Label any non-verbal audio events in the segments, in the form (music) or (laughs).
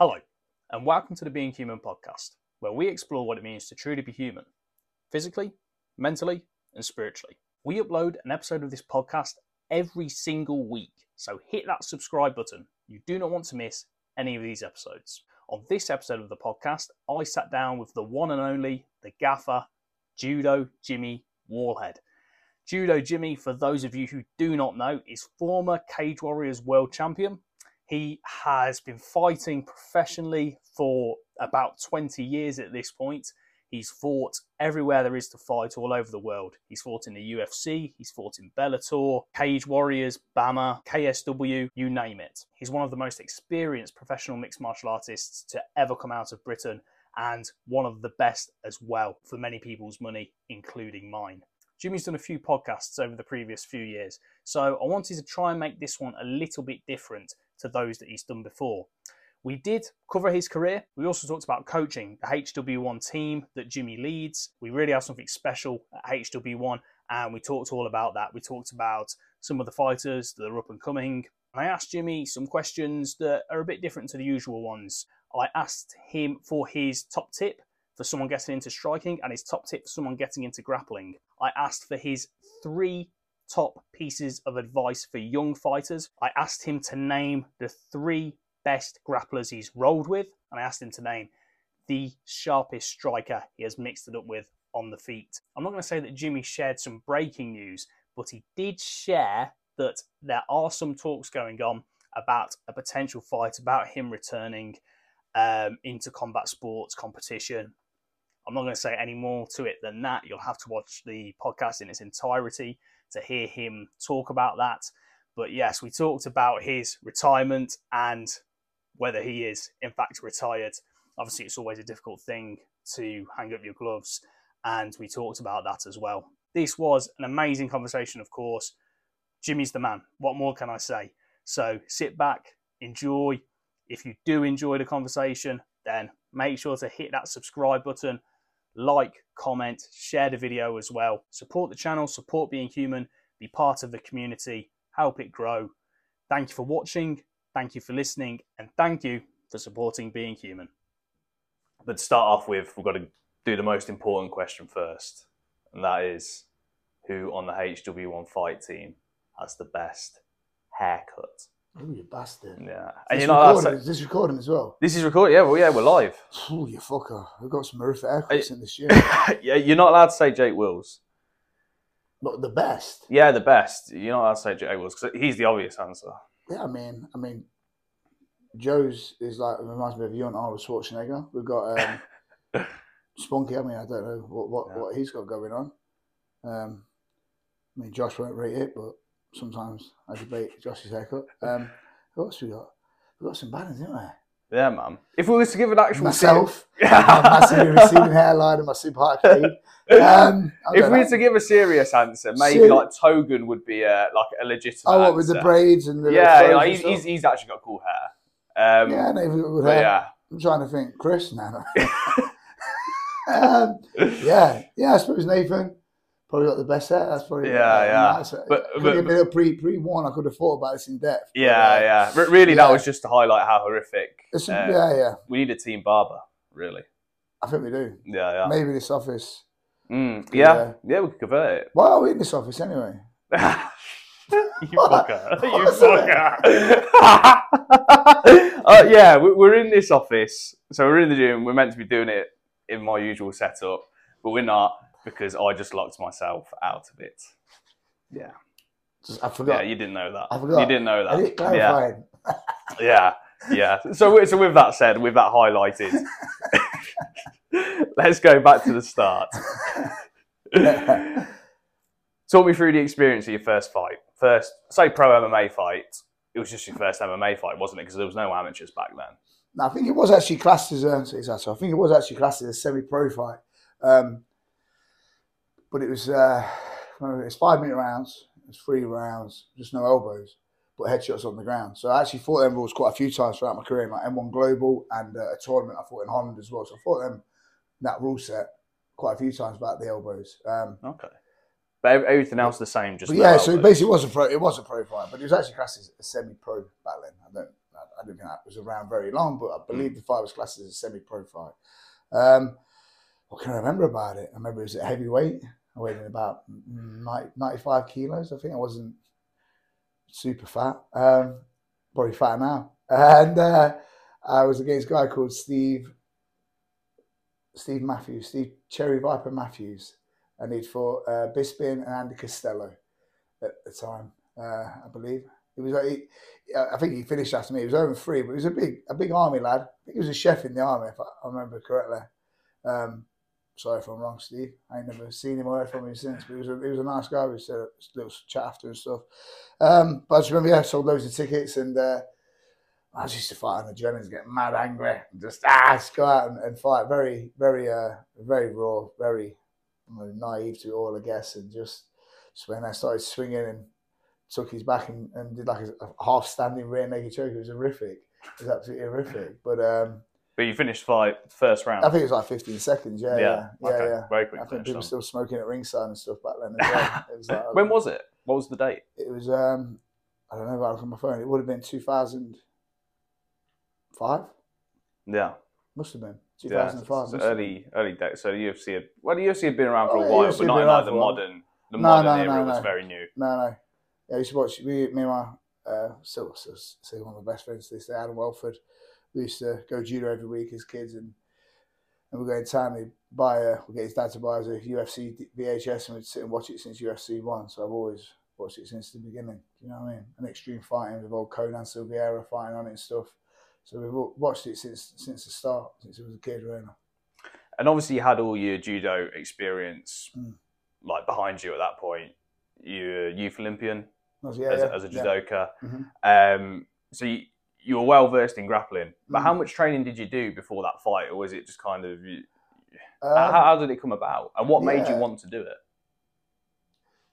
Hello, and welcome to the Being Human podcast, where we explore what it means to truly be human, physically, mentally, and spiritually. We upload an episode of this podcast every single week, so hit that subscribe button. You do not want to miss any of these episodes. On this episode of the podcast, I sat down with the one and only, the gaffer, Judo Jimmy Wallhead. Judo Jimmy, for those of you who do not know, is former Cage Warriors world champion. He has been fighting professionally for about 20 years at this point. He's fought everywhere there is to fight all over the world. He's fought in the UFC, he's fought in Bellator, Cage Warriors, Bamma, KSW, you name it. He's one of the most experienced professional mixed martial artists to ever come out of Britain and one of the best as well for many people's money, including mine. Jimmy's done a few podcasts over the previous few years, so I wanted to try and make this one a little bit different to those that he's done before. We did cover his career. We also talked about coaching the HW1 team that Jimmy leads. We really have something special at HW1, and we talked all about that. We talked about some of the fighters that are up and coming. I asked Jimmy some questions that are a bit different to the usual ones. I asked him for his top tip for someone getting into striking and his top tip for someone getting into grappling. I asked for his three top pieces of advice for young fighters. I asked him to name the three best grapplers he's rolled with, and I asked him to name the sharpest striker he has mixed it up with on the feet. I'm not going to say that Jimmy shared some breaking news, but he did share that there are some talks going on about a potential fight, about him returning um, into combat sports competition. I'm not going to say any more to it than that. You'll have to watch the podcast in its entirety to hear him talk about that. But yes, we talked about his retirement and whether he is in fact retired. Obviously, it's always a difficult thing to hang up your gloves, and we talked about that as well. This was an amazing conversation, of course. Jimmy's the man. What more can I say? So sit back, enjoy. If you do enjoy the conversation, then make sure to hit that subscribe button like, comment, share the video as well. Support the channel, support being human, be part of the community, help it grow. Thank you for watching, thank you for listening, and thank you for supporting being human. But to start off with, we've got to do the most important question first, and that is who on the HW1 fight team has the best haircut? Oh, you bastard. Yeah. And not allowed recording, to is this recording as well? This is recording, Yeah, well, yeah, we're live. Oh, you fucker. We've got some horrific haircuts in this (laughs) year. yeah, you're not allowed to say Jake Wills. but the best. Yeah, the best. You're not allowed to say Jake Wills because he's the obvious answer. Yeah, I mean, I mean, Joe's is like, reminds me of you and Arnold Schwarzenegger. We've got um, (laughs) Spunky. I mean, I don't know what, what, Yeah. what he's got going on. Um, I mean, Josh won't rate it, but sometimes I debate Josh's haircut. Um, who else we got? We've got some banners, haven't we? Yeah, man. If we was to give an actual Myself, (laughs) my massive receding hairline and my super high (laughs) fade. Um, if we know. were to give a serious answer, maybe like Togan would be a, like a legitimate. Oh, what with the braids and the Yeah, he's, he's, he's actually got cool hair. Um, yeah, no, good hair. yeah. I'm trying to think, Chris. No, no. (laughs) um, yeah, yeah. I suppose Nathan probably got the best hair. That's probably Yeah, yeah. Nice. But- Could but- have been a pre pre one. I could have thought about this in depth. but, Yeah, uh, yeah. Re- really, that was just to highlight how horrific. uh, yeah, yeah. We need a team barber, really. I think we do. Yeah, yeah. Maybe this office. Mm, yeah, Yeah. yeah, we could convert it. Why are we in this office anyway? (laughs) you fucker. (laughs) You fucker. (laughs) uh, yeah, we're in this office. So we're in the gym. We're meant to be doing it in my usual setup, but we're not because I just locked myself out of it. Yeah. Just, I forgot. Yeah, you didn't know that. I forgot. You didn't know I didn't that. Yeah. clarify. (laughs) Yeah, yeah. So, so with that said, with that highlighted, (laughs) let's go back to the start. (laughs) Talk me through the experience of your first fight. First, say pro MMA fight. It was just your first MMA fight, wasn't it? Because there was no amateurs back then. No, I think it was actually classed as a, sorry, Sasso, I think it was actually classed as a semi-pro fight. Um, but it was uh, it's five minute rounds. It's three rounds, just no elbows, but headshots on the ground. So I actually fought them rules quite a few times throughout my career, like M1 Global and uh, a tournament I fought in Holland as well. So I fought them that rule set quite a few times about the elbows. Um, Okay. But everything else the same, just yeah, so it basically was a pro. It was a pro fight, but it was actually classed as a semi-pro back then. I don't, I didn't think that was around very long, but I believe the fight was classed as a semi-pro fight. Um, what can I remember about it? I remember it was at heavyweight. I weighed in about 90, 95 kilos. I think I wasn't super fat. Um, probably fat now. (laughs) And uh, I was against a guy called Steve Steve Matthews, Steve Cherry Viper Matthews, and he'd fought uh, and Andy Costello at the time, uh, I believe. It was, he, I think he finished after me. He was over three, but he was a big, a big army lad. I think he was a chef in the army, if I remember correctly. Um, sorry if I'm wrong, Steve. I ain't never seen him or heard from him since, but he was a, he was a nice guy. We had a little chat after and stuff. Um, but I just remember, yeah, sold loads of tickets and uh, I just used to fight on the adrenaline, get mad angry, and just ah, just go out and, and fight. Very, very, uh, very raw, very naive to all, I guess, and just, just when I started swinging and took his back and, and did like a, a half standing rear naked choke, it was horrific. It was absolutely horrific. But um, But you finished fight first round. I think it was like 15 seconds. Yeah, yeah, yeah, okay. yeah. Very quick. I think people were still smoking at ringside and stuff back then. As well. (laughs) was like, When was it? What was the date? it was um, I don't know I it on my phone. It would have been 2005. Yeah. Must have been Yeah, 2005. so must have early early days. So the UFC had well, the UFC had been around for Oh, a while, UFC but not in like the while. modern. The No, modern no, era no, was no. very new. No, no. Yeah, I used to watch. We, me and my uh, still, still, still one of my best friends to this day, Adam Welford. We used to go judo every week as kids, and and we go in town. We buy a, we get his dad to buy us a UFC VHS, and we'd sit and watch it since UFC one. So I've always watched it since the beginning. You know what I mean? And extreme fighting with old Conan Silveira fighting on it and stuff. So we've all watched it since since the start, since I was a kid, really. And obviously, you had all your judo experience Mm. like behind you at that point. You're a youth Olympian was- yeah, as, yeah, a, as a yeah. judoka. Mhm. Um, so you, you were well versed in grappling. But Mm. how much training did you do before that fight, or was it just kind of? Um, how, how did it come about, and what made you want to do it?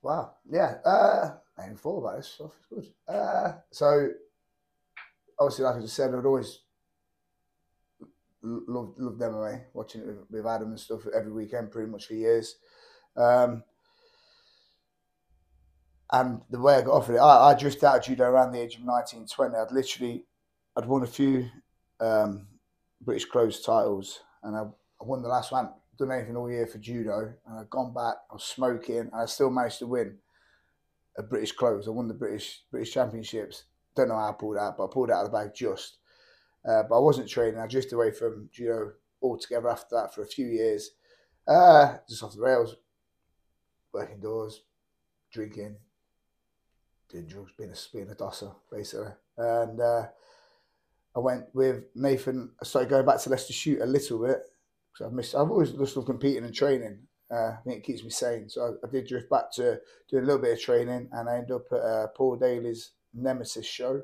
Wow. Yeah. Uh, I hadn't thought about this stuff. It's good. Uh, so, obviously, like I just said, I'd always loved, loved MMA, watching it with, with Adam and stuff every weekend, pretty much for years. Um, and the way I got off of it, I, I drifted out of judo around the age of 19, 20. I'd literally, I'd won a few um, British closed titles, and I, I won the last one. Done anything all year for judo, and I'd gone back. I was smoking, and I still managed to win a British close. I won the British British Championships. Don't know how I pulled out, but I pulled out of the bag just. Uh, but I wasn't training. I drifted away from judo altogether after that for a few years. Uh, just off the rails, working doors, drinking, doing drugs, being a being a dosser basically. And uh, I went with Nathan. I started going back to Leicester shoot a little bit because I've missed. I've always just loved competing and training. Uh, I think it keeps me sane. So I, I did drift back to doing a little bit of training, and I ended up at uh, Paul Daley's Nemesis show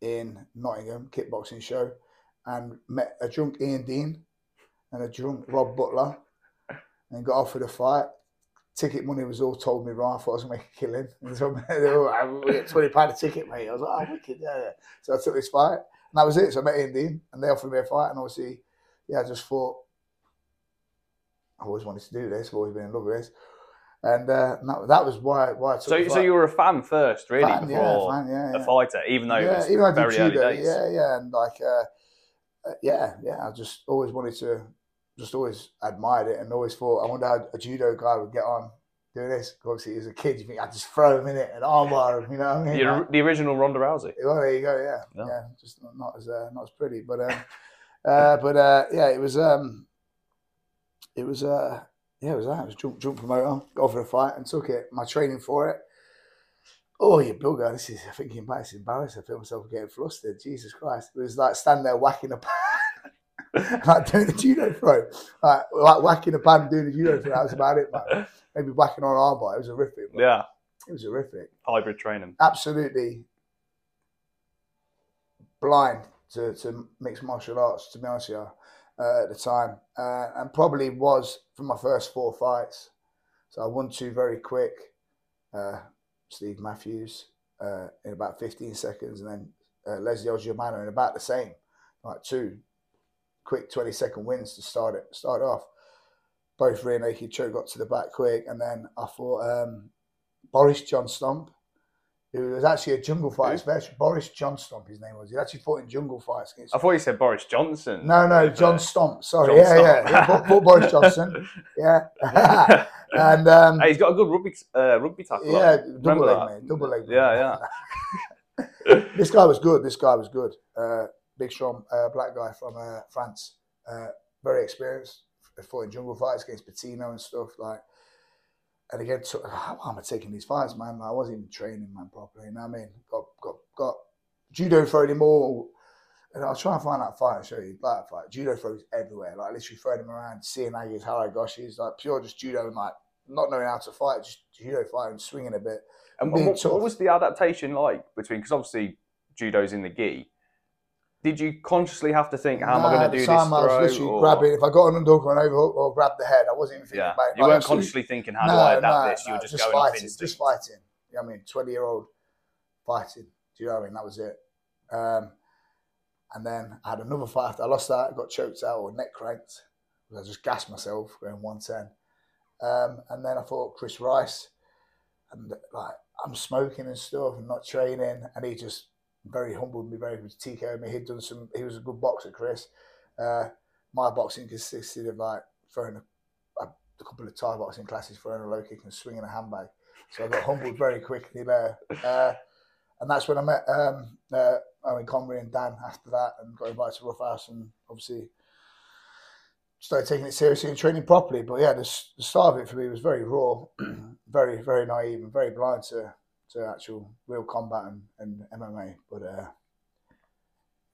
in Nottingham, kickboxing show, and met a drunk Ian Dean and a drunk Rob Butler, and got offered a fight. Ticket money was all told me wrong. I thought I was going to make a killing. And (laughs) so they were, "I will get twenty pound a ticket, mate. I was like, oh, wicked, yeah, yeah. So I took this fight, that was it. So I met Ian Dean, and they offered me a fight, and obviously, yeah, I just thought I always wanted to do this. I've always been in love with this, and, uh, that, that was why why I took. So, so you were a fan first, really, Fan, yeah, before fan, yeah, a fighter, even though it was even though very early days. Yeah, yeah, and like, uh, uh, yeah, yeah. I just always wanted to, just always admired it, and always thought I wonder how a judo guy would get on doing this. Obviously, as a kid, you think I'd just throw him in it and armbar him, you know what I mean? The, Like, the original Ronda Rousey. well, there you go. Yeah, Yeah. yeah. just not, not as uh, not as pretty, but um, (laughs) uh, but uh, yeah, it was um, it was uh, yeah, it was that. It was jump jump promoter, go for a fight, and took it. My training for it. Oh, you bugger! This is I thinking back. It's embarrassing. I feel myself getting flustered. Jesus Christ! It was like standing there whacking a (laughs) like doing a judo throw, like, like whacking a pan, doing a judo throw. That was about it, man. Maybe whacking on an armbar. It was horrific. Yeah, It was horrific hybrid training. absolutely blind to, to mixed martial arts, to be honest with you, uh, at the time. Uh, and probably was for my first four fights. So I won two very quick. Uh, Steve Matthews uh, in about 15 seconds, and then uh, Leslie Germano in about the same, like two quick 20 second wins to start it, start off. Both rear naked choke got to the back quick, and then I fought um, Boris John Stomp It was actually a jungle fight special. Boris John Stomp, his name was. He actually fought in jungle fights against. I thought you said Boris Johnson. No, no, Uh, John Stomp. Sorry, John yeah, Stomp. yeah, yeah. Boris Johnson. (laughs) Yeah, (laughs) and um, Hey, he's got a good rugby uh, rugby tackle. yeah, double leg, that? mate, double leg. mate. Yeah, (laughs) this guy was good. This guy was good. Uh, big, strong uh, black guy from uh, France. Uh, very experienced. Fought in jungle fights against Patino and stuff like. And again, took, how am I taking these fights, man? I wasn't even training, man, properly. You know what I mean? Got got got judo throwing him all. And I'll try and find that fight and show you that fight. Judo throws everywhere, like literally throwing him around, seeing Agi's Harai Goshis, like pure just judo and like not knowing how to fight, just judo fighting, swinging a bit. And being what, what was the adaptation like between? Because obviously judo's in the gi. Did you consciously have to think, how am I going to do time this I was throw? literally or- grabbing. If I got an underhook or an overhook or grab the head, I wasn't even thinking Yeah, about it. you weren't actually- consciously thinking, how do I adapt this? You were just, going fighting, just fighting. You know what I mean? Twenty year old fighting. Do you know what I mean? That was it. Um, and then I had another fight after I lost that. I got choked out or neck cranked. I just gassed myself going one ten. Um, and then I fought Chris Rice, and like I'm smoking and stuff and not training, and he just very humbled me, very TKO me. He'd done some. He was a good boxer, Chris. Uh, my boxing consisted of like throwing a, a, a couple of Thai boxing classes, throwing a low kick and swinging a handbag. So I got humbled very quickly there. Uh, and that's when I met um, uh, Owen Convery and Dan after that and got invited to Rough House and obviously started taking it seriously and training properly. But yeah, the, the start of it for me was very raw, (clears throat) very, very naive and very blind to, to actual real combat and, and MMA. But uh,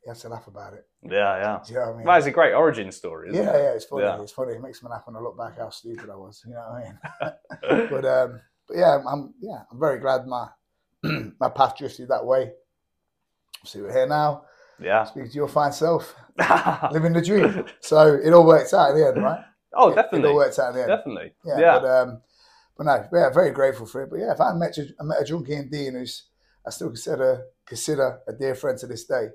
you have to laugh about it. Yeah, yeah. Do you know what I mean? It's a great origin story, isn't yeah, it? yeah, it's funny. Yeah. It's funny. It makes me laugh when I look back how stupid I was. You know what I mean? (laughs) but um, but yeah, I'm, yeah, I'm very glad my (clears throat) my path drifted that way. See, we're here now, yeah. speaking to your fine self, (laughs) living the dream. So it all worked out in the end, right? oh, It- It, definitely. all worked out in the end. Definitely. Yeah, Yeah. But um, but no, yeah, very grateful for it. But yeah, if I met, a- I met a junkie in Dean who's I still consider consider a dear friend to this day.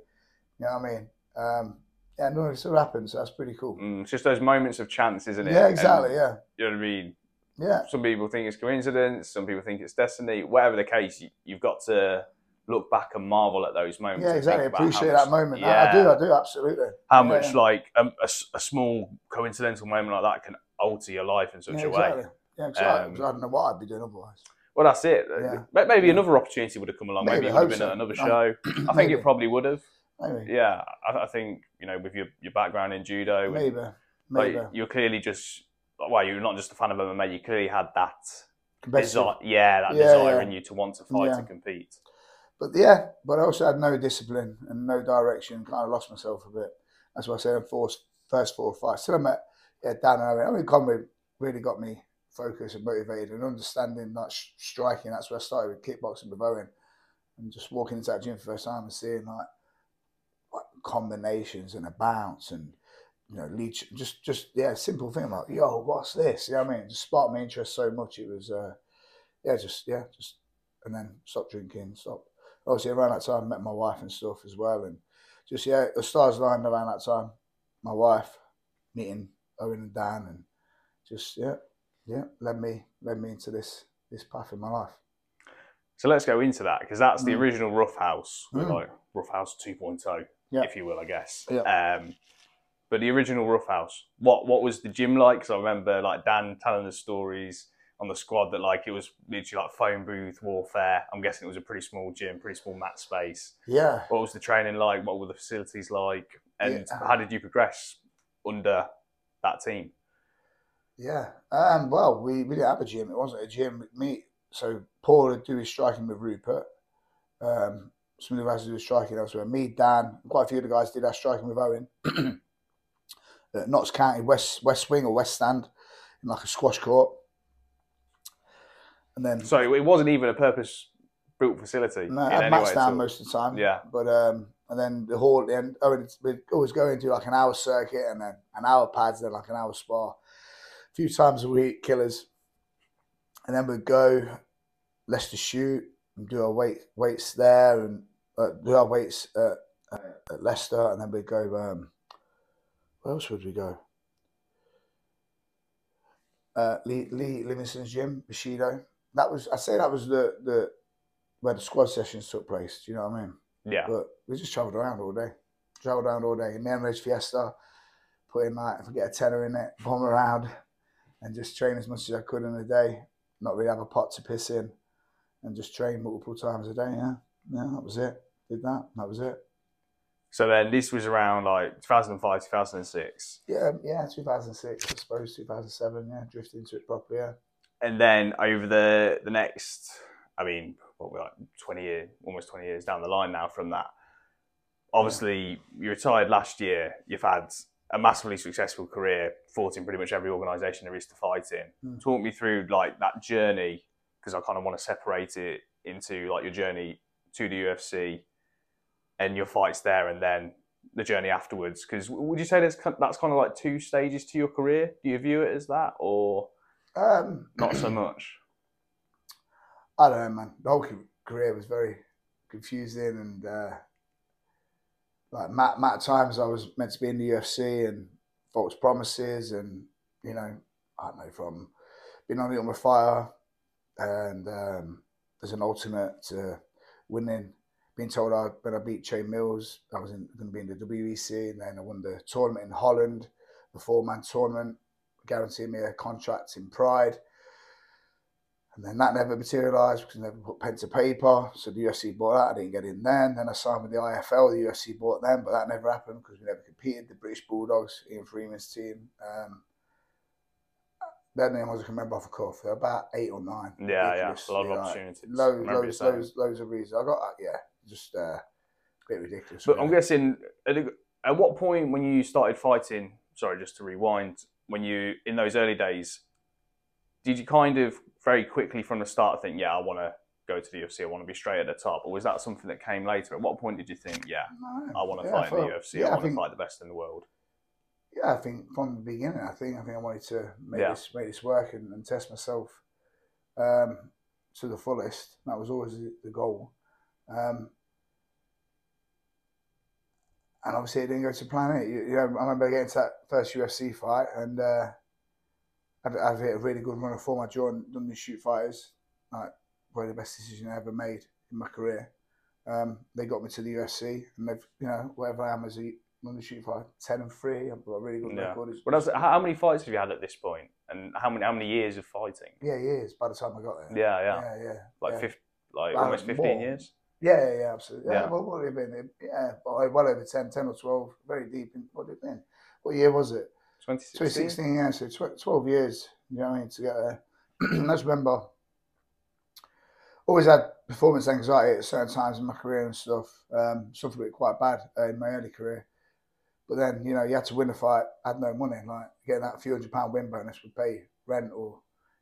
You know what I mean? Um, yeah, no, it still happens. So that's pretty cool. Mm, it's just those moments of chance, isn't it? Yeah, exactly. And, Yeah, you know what I mean? yeah. Some people think it's coincidence. Some people think it's destiny. Whatever the case, you, you've got to look back and marvel at those moments. Yeah, exactly. think about how Appreciate much- that moment. Yeah, I, I do. I do absolutely. how Yeah, much yeah. like a small coincidental moment like that can alter your life in such yeah, a exactly. Yeah, exactly. Um, I don't know what I'd be doing otherwise. Well, that's it. Yeah. Ma- Maybe another opportunity would have come along. Maybe, Maybe it would have been at so. another Um, show. (clears throat) I think it probably would have. Maybe. Yeah, I, I think you know with your, your background in judo, and, Maybe. like, Maybe. you're clearly just well, you're not just a fan of MMA. You clearly had that desire, yeah, that Yeah, desire yeah. in you to want to fight Yeah. and compete. But yeah, but I also had no discipline and no direction. Kind of lost myself a bit. That's why I said in first, first four fights. Still, I met yeah, Dan and Owen. I mean, Conway really got me focused and motivated and understanding that sh- striking. That's where I started with kickboxing with Owen and just walking into that gym for the first time and seeing like, like combinations and a bounce and you know leech just just yeah simple thing like yo what's this you know I mean it just sparked my interest so much it was uh yeah just yeah just and then stop drinking stop. obviously around that time I met my wife and stuff as well and just yeah the stars aligned around that time my wife meeting Owen and Dan and just yeah yeah led me led me into this this path in my life So let's go into that because that's the Mm. original Rough House, Mm. like Rough House 2.0, Yeah. if you will, I guess. Yeah. Um, but the original Rough House, what what was the gym like? Because I remember like Dan telling the stories on the squad that like it was literally like phone booth warfare. I'm guessing it was a pretty small gym, pretty small mat space. yeah What was the training like? What were the facilities like? And Yeah. how did you progress under that team? Yeah. Um, well, we, we didn't have a gym. It wasn't a gym. Me, so Paul would do his striking with Rupert. Um, of the has to do his striking elsewhere. Me, Dan, quite a few of the guys did our striking with Owen. (clears throat) At Notts County West West Wing or West Stand in like a squash court. And then So it wasn't even a purpose built facility. no, I had match down most of the time. Yeah. But um, and then the hall at the end. Oh, we'd always go into like an hour circuit and then an hour pads, then like an hour spa, few times a week, killers, and then we'd go Leicester shoot and do our weight weights there and uh, do our weights at, uh, at Leicester, and then we'd go. Um, where else would we go? Uh, Lee, Lee Livingston's gym, Bushido. That was I say that was the the where the squad sessions took place. Do you know what I mean? Yeah. But we just travelled around all day. Travelled around all day. In the Emirates Fiesta, put in like, if I get a tenner in it, bomb around and just train as much as I could in a day. Not really have a pot to piss in and just train multiple times a day. Yeah. Yeah, that was it. Did that. That was it. So then this was around like 2005, 2006. Yeah, yeah, 2006, I suppose, 2007, yeah, drift into it properly, yeah. And then over the the next, I mean, what we're like 20 years, almost 20 years down the line now from that. Obviously, you retired last year. You've had a massively successful career, fought in pretty much every organisation there is to fight in. Mm. Talk me through like that journey because I kind of want to separate it into like your journey to the UFC and your fights there, and then the journey afterwards. Because would you say that's that's kind of like two stages to your career? Do you view it as that, or Um, not so much? I don't know, man. The whole career was very confusing and uh, like Matt, Matt times I was meant to be in the UFC and false promises and you know I don't know from being on the Ultimate Fighter and um, there's an ultimate to winning. Being told I when I beat Che Mills, I was going to be in the WEC, and then I won the tournament in Holland, the four man tournament, guaranteed me a contract in Pride. And then that never materialised because I never put pen to paper. So the UFC bought that. I didn't get in then. Then I signed with the IFL. The UFC bought them, but that never happened because we never competed. The British Bulldogs, Ian Freeman's team. Um, their name I was remember off the cuff. They're about eight or nine. Yeah, yeah, a lot of opportunities. Loads, loads, loads, loads of reasons. I got, yeah, just uh, a bit ridiculous. But I'm guessing at, at what point when you started fighting, sorry, just to rewind, when you in those early days, did you kind of very quickly from the start I think, yeah, I want to go to the UFC, I want to be straight at the top, or was that something that came later? At what point did you think, yeah, No, I want to yeah, fight in the UFC, yeah, I want think- to fight the best in the world? Yeah, I think from the beginning, I think I think I wanted to make Yeah. this make this work and, and test myself um, to the fullest. That was always the, the goal. Um, and obviously, it didn't go to plan. It. You, you know, I remember getting to that first UFC fight, and uh, I've, I've hit a really good run of form. I joined done these shoot fighters, like probably the best decision I ever made in my career. Um, they got me to the UFC, and they've you know whatever I am as a on the shoot fight, ten and three. I've got a really good Yeah. record. But that's, how many fights have you had at this point, and how many how many years of fighting? Yeah, years by the time I got there. Yeah, yeah, yeah, yeah. like yeah. fif- like Well, almost fifteen more. years. Yeah, yeah, yeah, absolutely. Yeah, Yeah. well, what have it been? Yeah, well, well over 10, 10 or 12, very deep in what have it been? What year was it? 2016. 2016, yeah, so tw- 12 years, you know what I mean, to get there. (clears throat) I just remember, always had performance anxiety at certain times in my career and stuff. Um, suffered it quite bad uh, in my early career. But then, you know, you had to win a fight, had no money. Like, getting that few hundred pound win bonus would pay rent or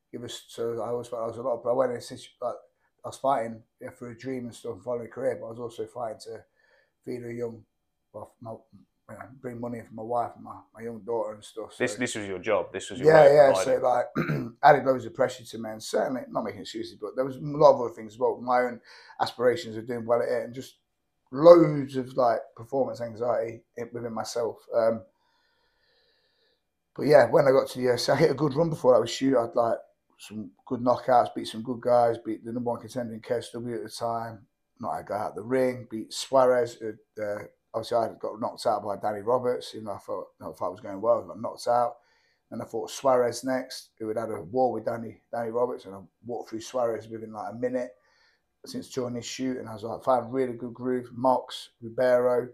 give us. So I always felt I was a lot. But I went in situ- like, I was fighting yeah, for a dream and stuff, following a career, but I was also fighting to feed a young, well, my, you know, bring money for my wife and my, my young daughter and stuff. So. This this was your job. This was your Yeah, yeah. So like, (clears throat) added loads of pressure to me, and certainly not making excuses, but there was a lot of other things as well. My own aspirations of doing well at it, and just loads of like performance anxiety within myself. Um, but yeah, when I got to the UFC, I hit a good run before I was shoot. I'd like some good knockouts, beat some good guys, beat the number one contender in KSW at the time. Not a guy out the ring, beat Suarez. Uh, obviously, I got knocked out by Danny Roberts. You know, I thought I thought I was going well. I got knocked out. And I fought Suarez next, who had had a war with Danny Danny Roberts, and I walked through Suarez within like a minute since joining this shoot, and I was like, found a really good groove. Mox, Ribeiro,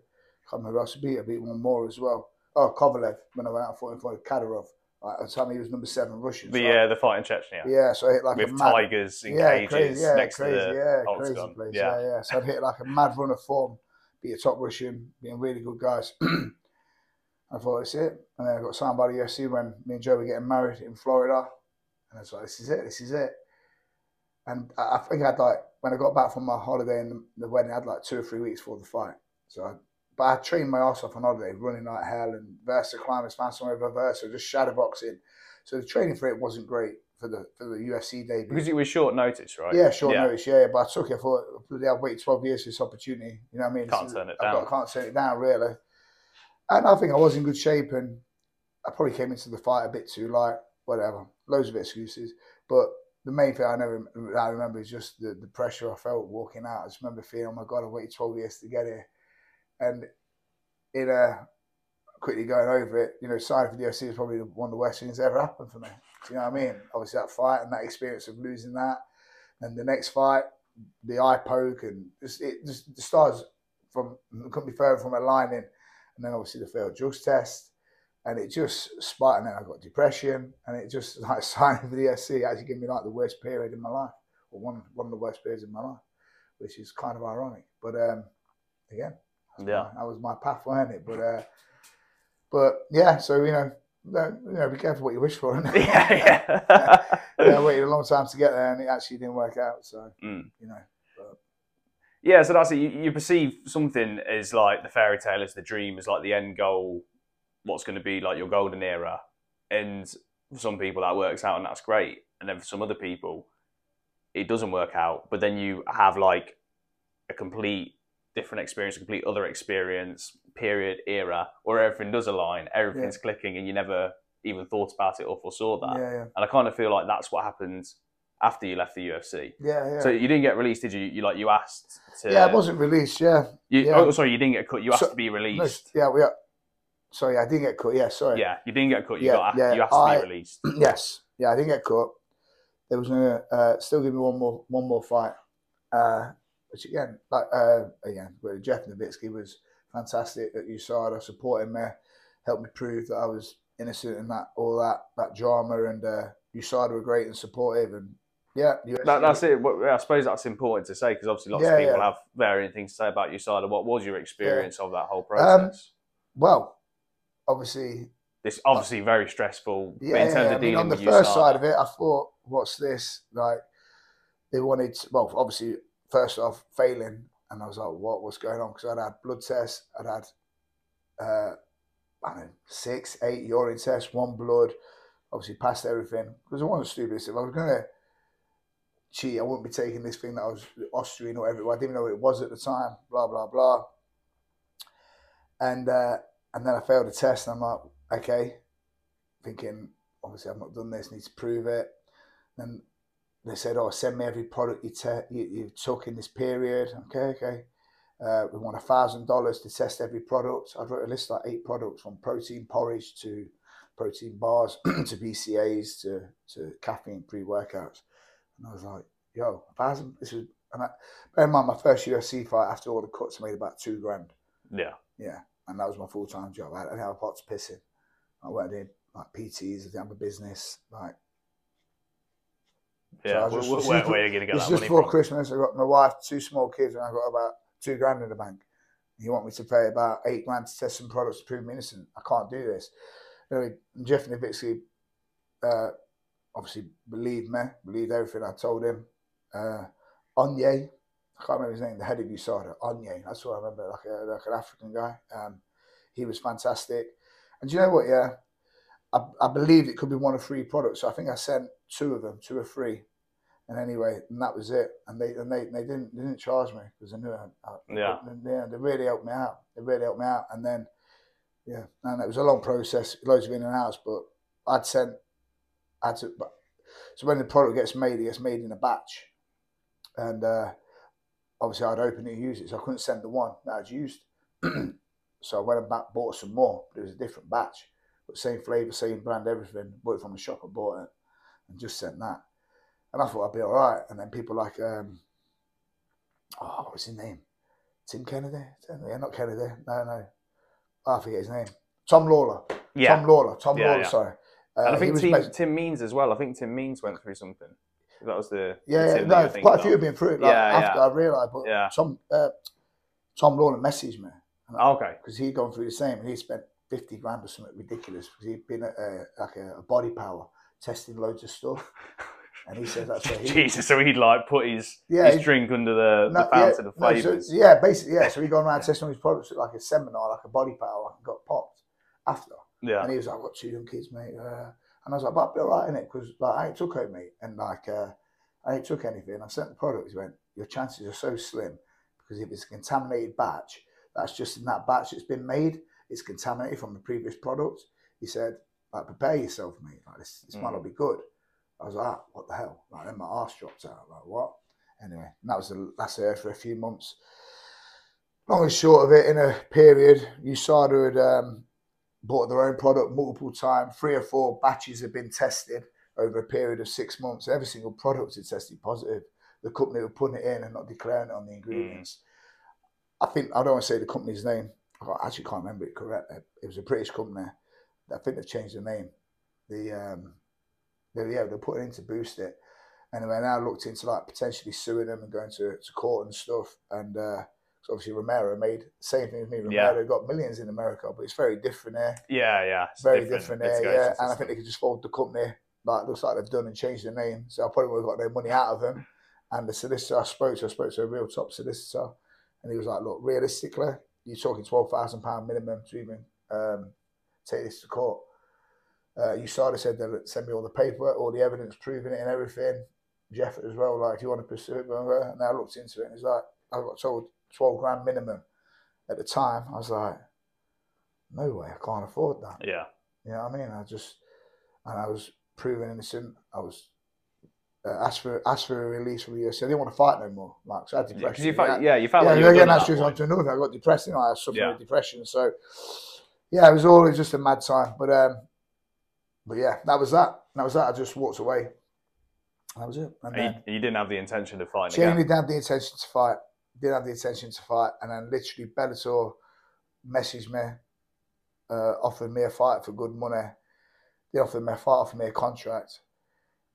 can't remember else I beat. I beat one more as well. Oh, Kovalev when I went out and fought in front of Kadyrov. Like, at the time he was number seven Russian. the so I- uh, the fight in Chechnya yeah, so I hit like with a mad, tigers in yeah, cages crazy, yeah, next crazy, to the yeah, octagon. crazy place. Yeah. Yeah. yeah, So I'd hit like a mad run of form, beat a top Russian, beating really good guys. (clears throat) I thought that's it, and then I got signed by the UFC when me and Joe were getting married in Florida, and I was like, this is it, this is it. And I, I think I had like when I got back from my holiday and the, wedding, I had like two or three weeks for the fight. So, I, but I trained my ass off on holiday, running like hell, and Versa climbers, found somewhere over Versa, just shadowboxing. So the training for it wasn't great for the for the UFC debut. because it was short notice, right? Yeah, short Yeah. notice. Yeah, but I took it. I thought, bloody, I've waited twelve years for this opportunity. You know what I mean? Can't turn it I've got- down. I can't turn it down, really. And I think I was in good shape, and I probably came into the fight a bit too light. Whatever, loads of excuses. But the main thing I never I remember is just the, the pressure I felt walking out. I just remember feeling, oh my god, I waited 12 years to get here, and in a uh, quickly going over it, you know, signing for the UFC is probably one of the worst things that ever happened for me. Do you know what I mean? Obviously that fight and that experience of losing that, and the next fight, the eye poke, and just it just the stars from couldn't be further from aligning, and then obviously the failed drugs test and it just spiked. And then I got depression, and it just (laughs) like signing for the SC actually gave me like the worst period in my life, or one one of the worst periods in my life, which is kind of ironic. But um, again, Yeah. that was my path, wasn't it? But uh, but yeah, so you know, no, you know, be careful what you wish for. (laughs) yeah, yeah. (laughs) yeah, I waited a long time to get there, and it actually didn't work out. So Mm. you know, Yeah, so that's it. You, you perceive something as like the fairy tale, as the dream, as like the end goal, what's going to be like your golden era. And for some people that works out and that's great. And then for some other people, it doesn't work out. But then you have like a complete different experience, a complete other experience, period, era, where everything does align, everything's clicking, and you never even thought about it or foresaw that. yeah, yeah, And I kind of feel like that's what happened after you left the UFC. yeah, yeah. So you didn't get released, did you? You like you asked to. yeah, it wasn't released. Yeah, You, Yeah. Oh, sorry, you didn't get cut. You asked So- to be no, released. yeah, we. Are, sorry, I didn't get cut. Yeah, sorry. yeah, you didn't get cut. You Yeah, got yeah, you asked to be released. (clears throat) yes, yeah, I didn't get cut. They was gonna uh, still give me one more one more fight, uh, which again, like uh, again, where Jeff Novitzky was fantastic that you at USADA, supporting me, helped me prove that I was innocent in that all that that drama, and uh, USADA were great and supportive, and yeah, That, that's it. I suppose that's important to say because obviously lots Yeah, of people yeah. have varying things to say about your side. What was your experience of that whole Um, process? Well, obviously, It's obviously very stressful yeah, in terms yeah, of I mean, on the first USADA. side of it, I thought, what's this? Like, they wanted, well, obviously, first off, failing. And I was like, what, was going on? Because I'd had blood tests, I'd had, uh, I know, six, eight urine tests, one blood, obviously passed everything. Because I wasn't stupid. If I was going to cheat, I wouldn't be taking this thing that I was ostarine or whatever. I didn't even know what it was at the time, blah, blah, blah. And, uh, and then I failed the test, and I'm like, okay, thinking, obviously, I've not done this, need to prove it. Then they said, oh, send me every product you, te- you, you took in this period. Okay, okay. Uh, we want a thousand dollars to test every product. I wrote a list of like eight products from protein porridge to protein bars (clears throat) to BCAAs to, to caffeine pre workouts. And I was like, yo, a thousand. This is, and I, bear in mind, my first UFC fight after all the cuts I made about two grand. Yeah, Yeah, and that was my full time job. I didn't have a pot to piss in. I went in like PTs, I didn't have a business. Like yeah. Where, just- where, (laughs) where, are you going to get it's that just before? Christmas. I got my wife, two small kids, and I got about two grand in the bank. You want me to pay about eight grand to test some products to prove me innocent? I can't do this. Anyway, Jeff Novitzky uh, obviously believed me, believed everything I told him. Uh, Anye, I can't remember his name, the head of USADA, Anye, that's what I remember, like, a, like an African guy. Um, he was fantastic. And do you know what, yeah? I, I believed it could be one of three products. So I think I sent two of them, two or three. And anyway, and that was it. And they and they, they didn't they didn't charge me because they knew I, I, Yeah. yeah, they really helped me out. They really helped me out. And then, yeah, and it was a long process, loads of in and outs. But I'd sent, I'd. But, so when the product gets made, it gets made in a batch, and uh, obviously I'd open it and use it. So I couldn't send the one that I'd used. (clears throat) so I went and back, bought some more. But it was a different batch, but same flavour, same brand, everything. Bought it from the shop. I bought it and just sent that. And I thought I'd be all right. And then people like, um, oh, what was his name? Tim Kennedy? Yeah, not Kennedy. No, no. I forget his name. Tom Lawlor. Yeah, Tom Lawlor. Tom Yeah, Lawlor, yeah. sorry. Uh, and I think Tim, Tim Means as well. I think Tim Means went through something. That was the the yeah, yeah, no, you're quite a few have been through it. Like, Yeah, after yeah. I realised, but Yeah. Tom, uh, Tom Lawlor messaged me Oh, okay. because he'd gone through the same and he spent 50 grand or something ridiculous because he'd been at uh, like a, a body power testing loads of stuff. And he said that's where he. (laughs) Jesus, so he'd like put his Yeah, his he- drink under the, No, the fountain of no, so- flavors. yeah, basically, yeah. So he'd gone around Yeah. testing all his products at like a seminar, like a body power, and got popped after. yeah. And he was like, "I've got two young kids, mate." Uh, and I was like, "But I'll be all right in it because like I ain't took it, mate." And like uh, I ain't took anything. I sent the product. He went, "Your chances are so slim because if it's a contaminated batch, that's just in that batch that's been made. It's contaminated from the previous product." He said, "Like prepare yourself, mate. Like this, this might Mm. not be good." I was like, ah, what the hell? Like, then my arse dropped out. Like, what? Anyway, and that was the last there for a few months. Long and short of it, in a period, USADA had um, bought their own product multiple times. Three or four batches had been tested over a period of six months. Every single product had tested positive. The company were putting it in and not declaring it on the ingredients. Mm. I think I don't want to say the company's name. I actually can't remember it correctly. It was a British company. I think they've changed the name. The um, they, yeah, they're putting in to boost it. And anyway, now looked into like potentially suing them and going to, to court and stuff. And uh, so obviously Romero made the same thing with me. Romero yeah. got millions in America, but it's very different there. Yeah, yeah, it's very different, different here. Yeah, and I think they could just fold the company like looks like they've done and changed the name. So I probably would have got their money out of them. And the solicitor I spoke to, I spoke to a real top solicitor, and he was like, "Look, realistically, you're talking twelve thousand pound minimum to even um, take this to court." Uh, USADA said they'll send me all the paperwork, all the evidence proving it and everything. Jeff as well, like, do you want to pursue it, and I looked into it and it's like, I got told 12 grand minimum at the time. I was like, no way, I can't afford that. Yeah. You know what I mean? I just, and I was proven innocent. I was uh, asked for asked for a release from the UFC. I didn't want to fight no more. Like, so I had depression. Yeah, you felt, yeah, you felt yeah, like you again, that's just onto another. I got depressed. You know, I suffered yeah. with depression. So, yeah, it was always just a mad time. But um, but yeah, that was that. That was that. I just walked away. That was it. And, you, you, didn't have the intention to fight. Genuinely didn't have the intention to fight. Didn't have the intention to fight. And then literally Bellator messaged me, uh, offered me a fight for good money. They offered me a fight, offered me a contract.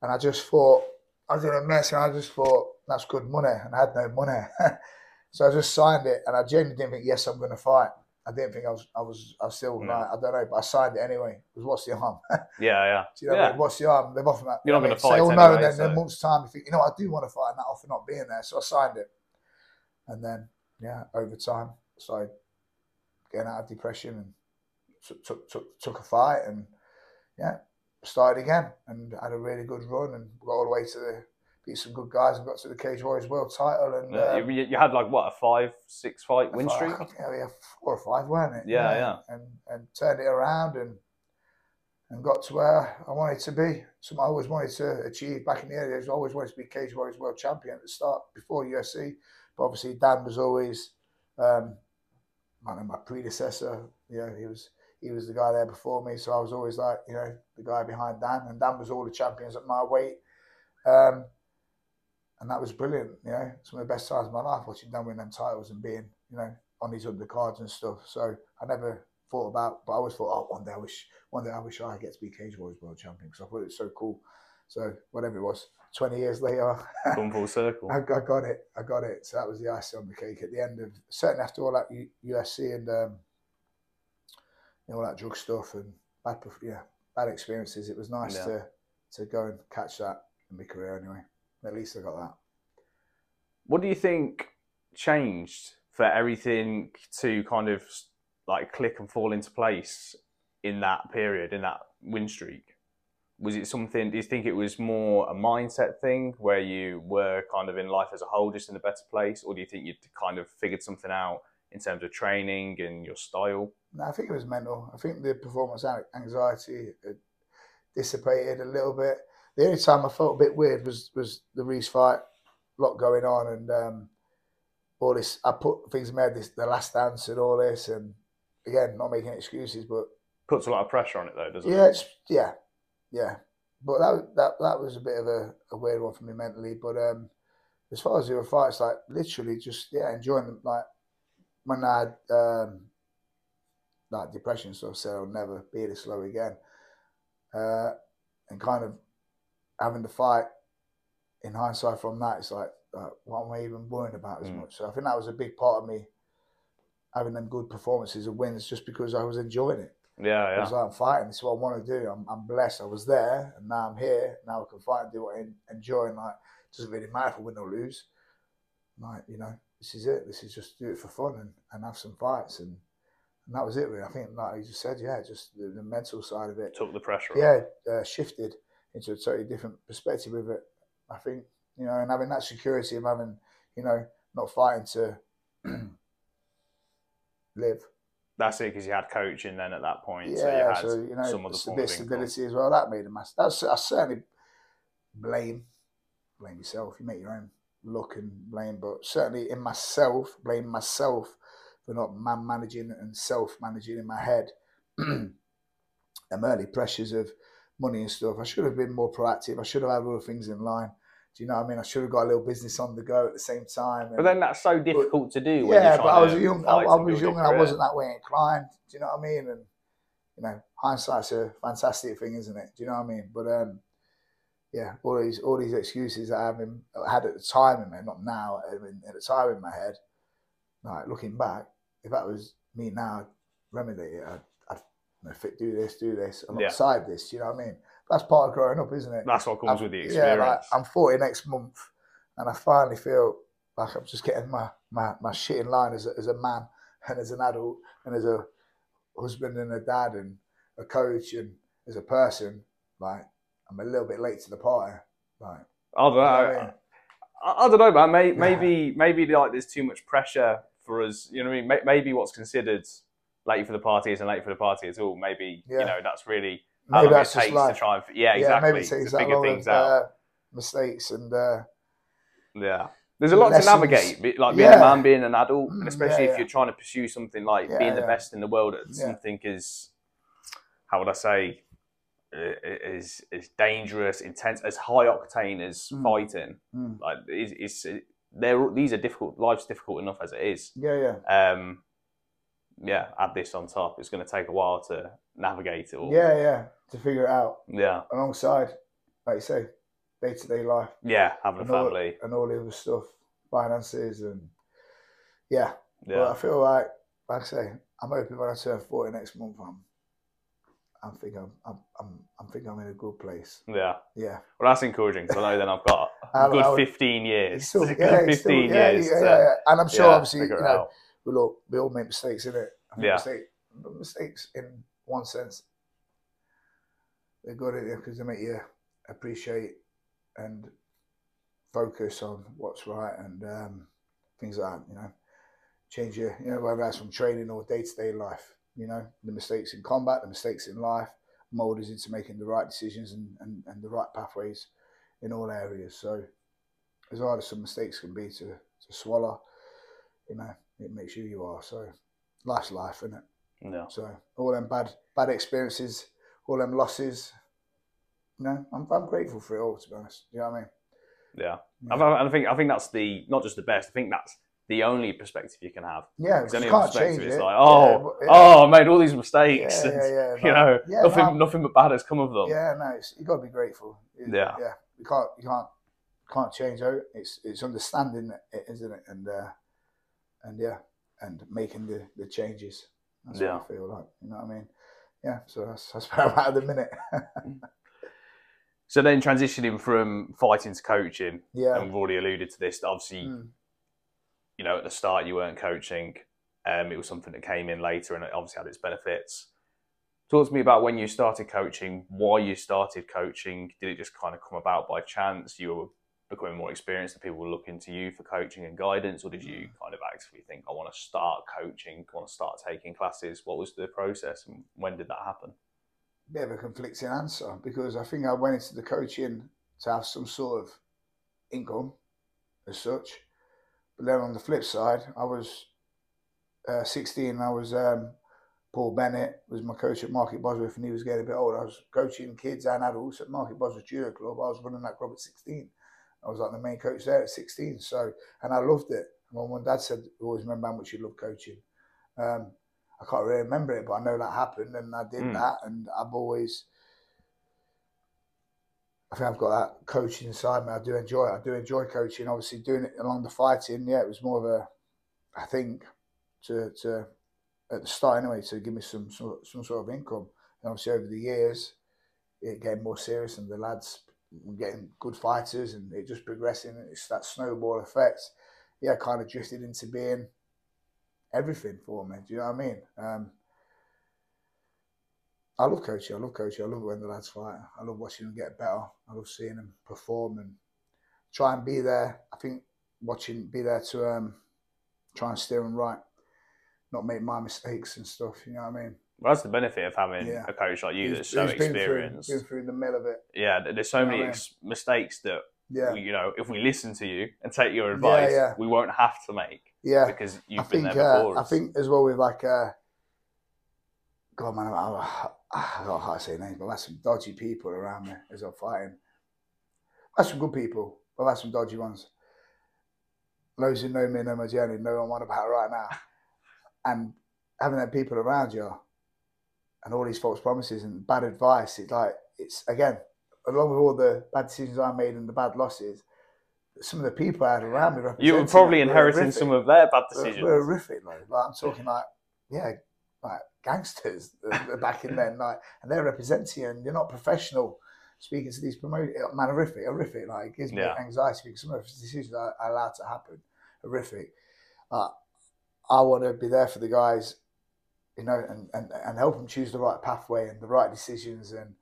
And I just thought, I was in a mess and I just thought, that's good money. And I had no money. (laughs) so I just signed it and I genuinely didn't think, yes, I'm going to fight. I didn't think I was, I was, I still, like, I don't know, but I signed it anyway. Because what's the harm? (laughs) yeah, yeah. Do you know yeah. I mean? What's the harm? They've offered that. You're not going to fight. Say, oh, anyway, no, and then so. in a month's time, you think, you know, I do want to fight, and that offer not being there. So I signed it. And then, yeah, over time, started getting out of depression and took, took, took, took a fight and, yeah, started again and had a really good run and got all the way to the beat some good guys and got to the Cage Warriors World Title. And yeah, um, you, you, had like what a five, six fight win streak. (laughs) Yeah, yeah, four or five, weren't it? Yeah, yeah, And and turned it around and and got to where I wanted to be. Something I always wanted to achieve back in the early days. I always wanted to be Cage Warriors World Champion at the start before UFC. But obviously Dan was always um, I know my predecessor. You know, he was he was the guy there before me, so I was always like, you know, the guy behind Dan, and Dan was all the champions at my weight. Um, and that was brilliant. You know, some of the best times of my life watching Dan win them titles and being, you know, on these undercards and stuff. So I never thought about, but I always thought, oh, one day I wish, one day I wish I get to be Cage Warriors world champion because I thought it was so cool. So whatever it was, twenty years later, (laughs) come full circle. I, I, got it. I got it. So that was the icing on the cake at the end of certainly after all that U- UFC and um, you know all that drug stuff and bad, yeah, bad experiences. It was nice yeah. to to go and catch that in my career anyway. At least I got that. What do you think changed for everything to kind of like click and fall into place in that period, in that win streak? Was it something, do you think it was more a mindset thing where you were kind of in life as a whole just in a better place? Or do you think you'd kind of figured something out in terms of training and your style? No, I think it was mental. I think the performance anxiety dissipated a little bit the only time I felt a bit weird was was the Reece fight, a lot going on, and um, all this. I put things in my head, this the last dance and all this, and again, not making excuses, but puts a lot of pressure on it though, doesn't it? yeah, it? It's, yeah, yeah. But that that that was a bit of a, a weird one for me mentally. But um, as far as the other fights, like literally just yeah, enjoying them. Like when I had um, like depression, so I said I'll never be this low again, uh, and kind of having to fight in hindsight from that, it's like, uh, what am I even worrying about as mm. much? So I think that was a big part of me having them good performances and wins just because I was enjoying it. Yeah, yeah. I was like, I'm fighting. This is what I want to do. I'm, I'm blessed. I was there, and now I'm here. Now I can fight and do what I enjoy. And like, it doesn't really matter if I win or lose. Like, you know, this is it. This is just do it for fun and, and have some fights. And, and that was it, really. I think, like you just said, yeah, just the, the mental side of it. Took the pressure Yeah, uh, shifted into a totally different perspective with it. I think you know, and having that security of having you know not fighting to (clears throat) live. That's it because you had coaching then at that point. Yeah, so you, so, you know, some of the stability as well. That made a massive. That's, that's certainly blame, blame yourself. You make your own look and blame, but certainly in myself, blame myself for not man managing and self managing in my head. (clears throat) them early pressures of money and stuff. I should have been more proactive. I should have had the things in line. Do you know what I mean? I should have got a little business on the go at the same time. But then that's so difficult to do. When yeah, but I was young. I, I was young and I wasn't that way inclined. Do you know what I mean? And you know, hindsight's a fantastic thing, isn't it? Do you know what I mean? But um, yeah, all these all these excuses that I have in, had at the time in my not now, I mean, at the time in my head. Like looking back, if that was me now, I'd remedy it. I'd you know, fit, do this, do this alongside this. You know what I mean? That's part of growing up, isn't it? That's what comes I'm- with the experience. Yeah, like, I'm 40 next month, and I finally feel like I'm just getting my, my, my shit in line as a, as a man (laughs) and as an adult and as a husband and a dad and a coach and as a person. Like, I'm a little bit late to the party. Like, I don't know. I mean? I, I don't know, man. May, maybe maybe like there's too much pressure for us. You know what I mean? Maybe what's considered late for the party isn't late for the party at all. Maybe Yeah. you know that's really how maybe long it takes life. to try and yeah, exactly maybe it takes to that figure long things of, out. uh, mistakes and uh, Yeah. There's a lot lessons. to navigate, like being a man, being an adult, Mm, and especially yeah, if you're trying to pursue something like Yeah, being the yeah. best in the world at Yeah. something is, how would I say, is is dangerous, intense, as high octane as Mm. fighting. Mm. Like it's, it's they're these are difficult. Life's difficult enough as it is. yeah, yeah. Um, yeah, add this on top. It's going to take a while to navigate it all. Yeah, yeah. To figure it out yeah, alongside, like you say, day to day life. yeah. Having a and all, family. and all the other stuff, finances, and yeah. But Yeah, I feel like, like I say, I'm hoping when I turn 40 next month, I'm, I'm thinking I'm, I'm, I'm, I'm thinking I'm in a good place. yeah. Yeah. Well, that's encouraging because I know then I've got a (laughs) good would- 15 years. Still, (laughs) yeah, 15 still, yeah, years. yeah, yeah, yeah. And I'm sure, obviously, you it know, out. We all we all make mistakes in it. Yeah. Mistake, mistakes in one sense, they're good at it because they make you appreciate and focus on what's right and um, things like that. You know, change your, you know, whether that's from training or day to day life. You know, the mistakes in combat, the mistakes in life, mold us into making the right decisions and, and, and the right pathways in all areas. So, as hard as some mistakes can be to, to swallow, you know, it makes you who you are. So, life's life, isn't it? Yeah. So, all them bad bad experiences, all them losses, you know, I'm, I'm grateful for it all, to be honest. You know what I mean? Yeah. Yeah. I, I think I think that's the not just the best. I think that's the only perspective you can have. Yeah, you can't perspective, change it's it. like, Yeah, oh, but- yeah. oh, I made all these mistakes, yeah, and yeah, you know, Yeah, nothing, no. nothing but bad has come of them. Yeah, no, it's, you got to be grateful. You- Yeah. yeah. You can't, you can't, can't change out. It's, it's understanding it, isn't it? And, uh, and yeah, and making the, the changes. That's Yeah. what I feel like. You know what I mean? Yeah. So that's that's (laughs) where I'm at the minute. (laughs) So then transitioning from fighting to coaching, yeah. and we've already alluded to this. Obviously, Mm. you know, at the start you weren't coaching. Um, it was something that came in later, and it obviously had its benefits. Talk to me about when you started coaching, why you started coaching. Did it just kind of come about by chance? You were becoming more experienced, and people were looking to you for coaching and guidance, or did you kind of actively think, "I want to start coaching, I want to start taking classes"? What was the process, and when did that happen? bit of a conflicting answer because I think I went into the coaching to have some sort of income as such. But then on the flip side, I was uh, 16. I was um, Paul Bennett was my coach at Market Bosworth, and he was getting a bit older. I was coaching kids and adults at Market Bosworth Judo Club. I was running that club at 16. I was like the main coach there at 16. So, and I loved it. My mum and dad said, always remember how much you love coaching. Um, I can't really remember it, but I know that happened, and I did Mm. that, and I've always. I think I've got that coaching inside me. I do enjoy it. I do enjoy coaching. Obviously, doing it along the fighting, yeah, it was more of a, I think, to to at the start anyway, to give me some some, some sort of income. And obviously, over the years, it getting more serious, and the lads getting good fighters, and it just progressing. It's that snowball effect. Yeah, kind of drifted into being everything for me. Do you know what I mean? Um, I love coaching. I love coaching. I love when the lads fight. I love watching them get better. I love seeing them perform and try and be there. I think watching, be there to um, try and steer them right, not make my mistakes and stuff. You know what I mean? Well, that's the benefit of having Yeah. a coach like you Who's- that's so who's been through- experienced. Been through, the mill of it. Yeah, there's so many ex- mistakes that Yeah, we, you know if we listen to you and take your advice, yeah. we won't have to make yeah. because you've I been think there before. uh, I think as well with like uh, God man, I, I, I don't know how to say names, but I've had some dodgy people around me as I'm fighting. I've had some good people, but I've had some dodgy ones. Those who know me know my journey know what I'm on about right now. And having them people around you and all these false promises and bad advice, it's like it's again, along with all the bad decisions I made and the bad losses, some of the people I had around me you were probably inheriting horrific some of their bad decisions. were horrific. Like, like I'm talking like, yeah, like gangsters back in then, like, and they're representing you, and you're not professional. Speaking to these promoters, man, horrific, horrific. Like, it gives me Yeah. anxiety because some of the decisions are are allowed to happen. Horrific. Uh, I want to be there for the guys, you know, and, and, and help them choose the right pathway and the right decisions. And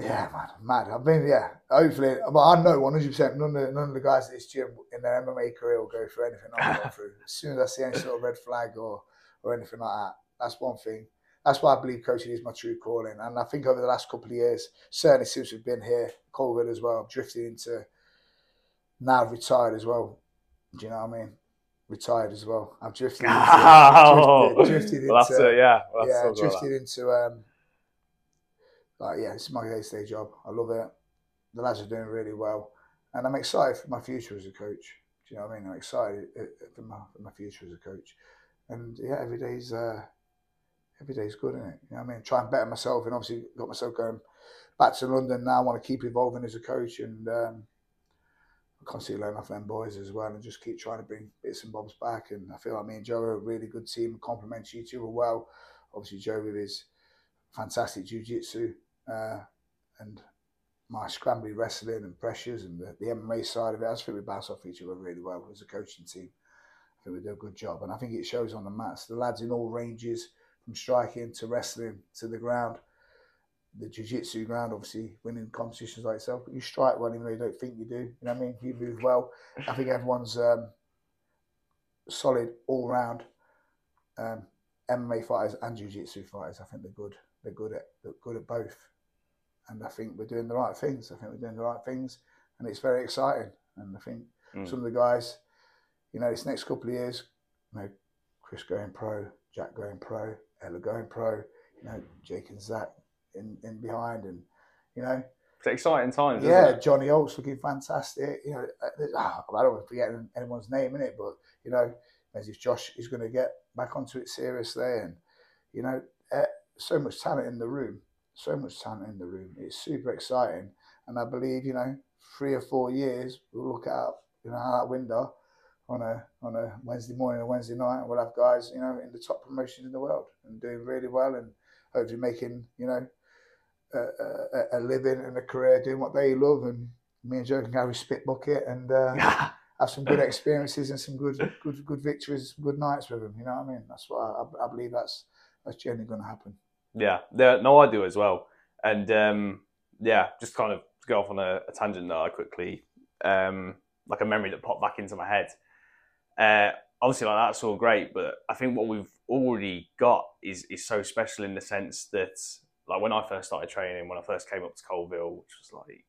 yeah, man, mad. I mean, yeah, hopefully, but I know 100% none of, none of the guys at this gym in their MMA career will go through anything I'm going (laughs) through. As soon as I see any sort of red flag or, or anything like that, that's one thing. That's why I believe coaching is my true calling. And I think over the last couple of years, certainly since we've been here, COVID as well, I've drifted into now I've retired as well. Do you know what I mean? Retired as well. I've drifted into, (laughs) Oh, drifted, drifted well, into it, yeah. Well, yeah, drifted into um, like yeah, it's my day-to-day job. I love it. The lads are doing really well, and I'm excited for my future as a coach. Do you know what I mean? I'm excited uh, for my for my future as a coach, and yeah, every day's uh, every day's good, isn't it? You know what I mean? Try and better myself, and obviously got myself going back to London now. I want to keep evolving as a coach, and um, constantly learn off them boys as well, and just keep trying to bring bits and bobs back. And I feel like me and Joe are a really good team, complement each other well. Obviously, Joe with his fantastic jiu-jitsu uh, and my scrambly wrestling and pressures and the, the MMA side of it. I just think we bounce off each other really well as a coaching team. I think we do a good job, and I think it shows on the mats. The lads in all ranges, from striking to wrestling to the ground, the jiu-jitsu ground, obviously winning competitions like yourself, but you strike well even though you don't think you do. You know what I mean? You move well. I think everyone's um, solid all round. Um, MMA fighters and jiu-jitsu fighters. I think they're good. They're good at they're good at both, and I think we're doing the right things. I think we're doing the right things, and it's very exciting. And I think Mm. some of the guys, you know, this next couple of years, you know, Chris going pro, Jack going pro, Ella going pro, you know, Jake and Zach in, in behind, and you know, It's exciting times, yeah, isn't it? Johnny Oates looking fantastic. You know, uh, ah, I don't want to forget anyone's name in it, but you know, as if Josh is going to get back onto it seriously, and you know, uh, so much talent in the room, so much talent in the room. It's super exciting, and I believe you know, three or four years we'll look out, you know, out that window on a on a Wednesday morning or Wednesday night, and we'll have guys, you know, in the top promotions in the world and doing really well, and hopefully making, you know, a, a, a living and a career doing what they love, and me and Joe can carry spit bucket and uh, (laughs) have some good experiences and some good good good victories, good nights with them. You know what I mean? That's what I, I believe that's that's generally going to happen. Yeah, yeah, no, I do as well. And um, yeah, just kind of go off on a, a tangent there quickly, um, like a memory that popped back into my head. Uh, obviously, like that's all great, but I think what we've already got is is so special in the sense that, like, when I first started training, when I first came up to Coalville, which was like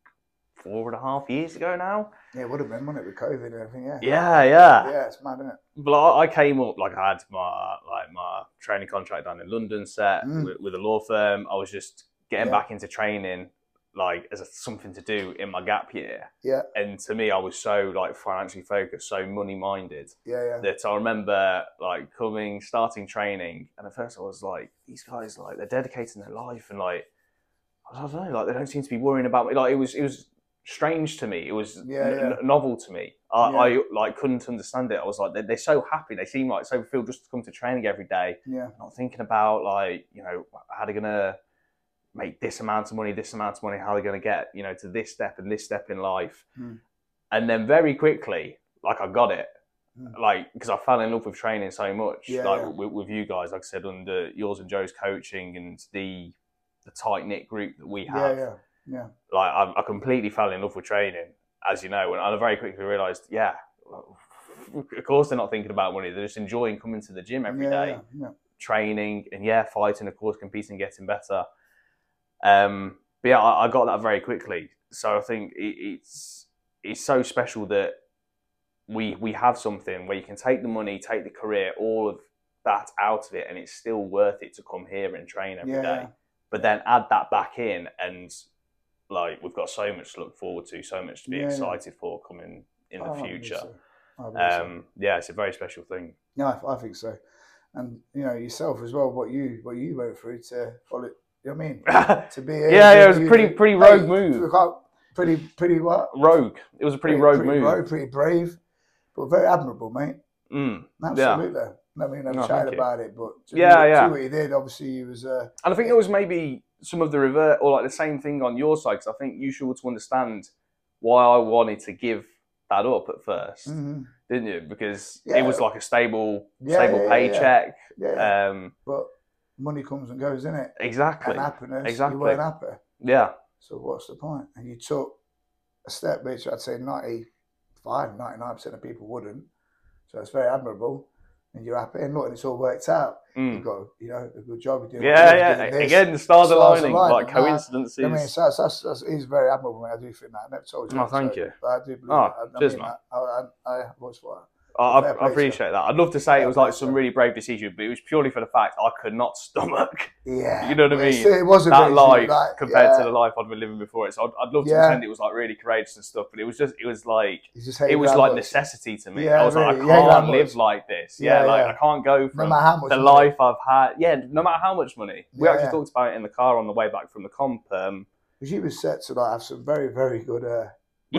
four and a half years ago now. Yeah, it would have been, wouldn't it, with COVID and everything? Yeah. Yeah, yeah. Yeah, it's mad, isn't it? But I, I came up like I had my like my training contract down in London set Mm. with, with a law firm. I was just getting Yeah. back into training like as a, something to do in my gap year. Yeah. And to me, I was so like financially focused, so money minded Yeah, yeah. that I remember like coming, starting training, and at first I was like, these guys like they're dedicating their life and like I don't know, like they don't seem to be worrying about me. Like it was, it was strange to me. It was Yeah, n- yeah. novel to me. I, Yeah. I like couldn't understand it. I was like, they're, they're so happy. They seem like so feel just to come to training every day, Yeah, not thinking about like you know how they're gonna make this amount of money, this amount of money, how are they're gonna get you know to this step and this step in life, Hmm. and then very quickly, like I got it. Hmm. Like because I fell in love with training so much, Yeah, like yeah. With, with you guys, like I said, under yours and Joe's coaching and the the tight knit group that we have yeah, yeah. yeah. like I, I completely fell in love with training, as you know, and I very quickly realised, yeah, of course they're not thinking about money; they're just enjoying coming to the gym every day. Training and yeah, fighting, of course, competing, getting better. Um, but yeah, I, I got that very quickly. So I think it, it's it's so special that we we have something where you can take the money, take the career, all of that out of it, and it's still worth it to come here and train every day. Yeah. But then add that back in, and like we've got so much to look forward to, so much to be Yeah, excited for coming in the believe future. so. I believe so. Um, yeah, it's a very special thing. Yeah, I, I think so. And you know yourself as well. What you what you went through to follow. You know what I mean? (laughs) To be yeah, it was a pretty pretty rogue move. Pretty pretty what? Rogue. It was a pretty, rogue pretty move. rogue, pretty brave, but very admirable, mate. Mm. Absolutely. I mean, I'm No, you. about it, but to Yeah, do, yeah. what he did, obviously, he was. Uh, And I think there was maybe some of the revert or like the same thing on your side because I think you should to understand why I wanted to give that up at 1st mhm. didn't you? Because Yeah. it was like a stable, Yeah, stable yeah, yeah, paycheck. yeah, Um, but money comes and goes, innit? exactly. And happiness. Exactly. You weren't happy. Yeah. So what's the point? And you took a step which I'd say 95, 99% of people wouldn't. So it's very admirable. And you're happy. And look, and it's all worked out. Mm. You've got, you know, a good job. You're doing Yeah, yeah. doing. Again, the stars, Stars aligning, align, like coincidences. I mean, so that's, that's, that's, it's very admirable. I do think that. I never told you. Oh, thank so- you. But I do believe Oh, that. I, I cheers, mean man. I, I, I? I, I, I appreciate that. I'd love to say it was like some really brave decision, but it was purely for the fact I could not (laughs) stomach Yeah. You know what I mean? It was a that life like, compared yeah, to the life I'd been living before it. So I'd, I'd love to Yeah. pretend it was like really courageous and stuff, but it was just, it was like, it was like much. necessity to me. Yeah, I was like. I You hate that can't live much. like this. Yeah, like. I can't go from much the life I've had. Yeah, no matter how much money. We actually talked about it in the car on the way back from the comp. Um, Because you was set to like have some very, very good. Uh,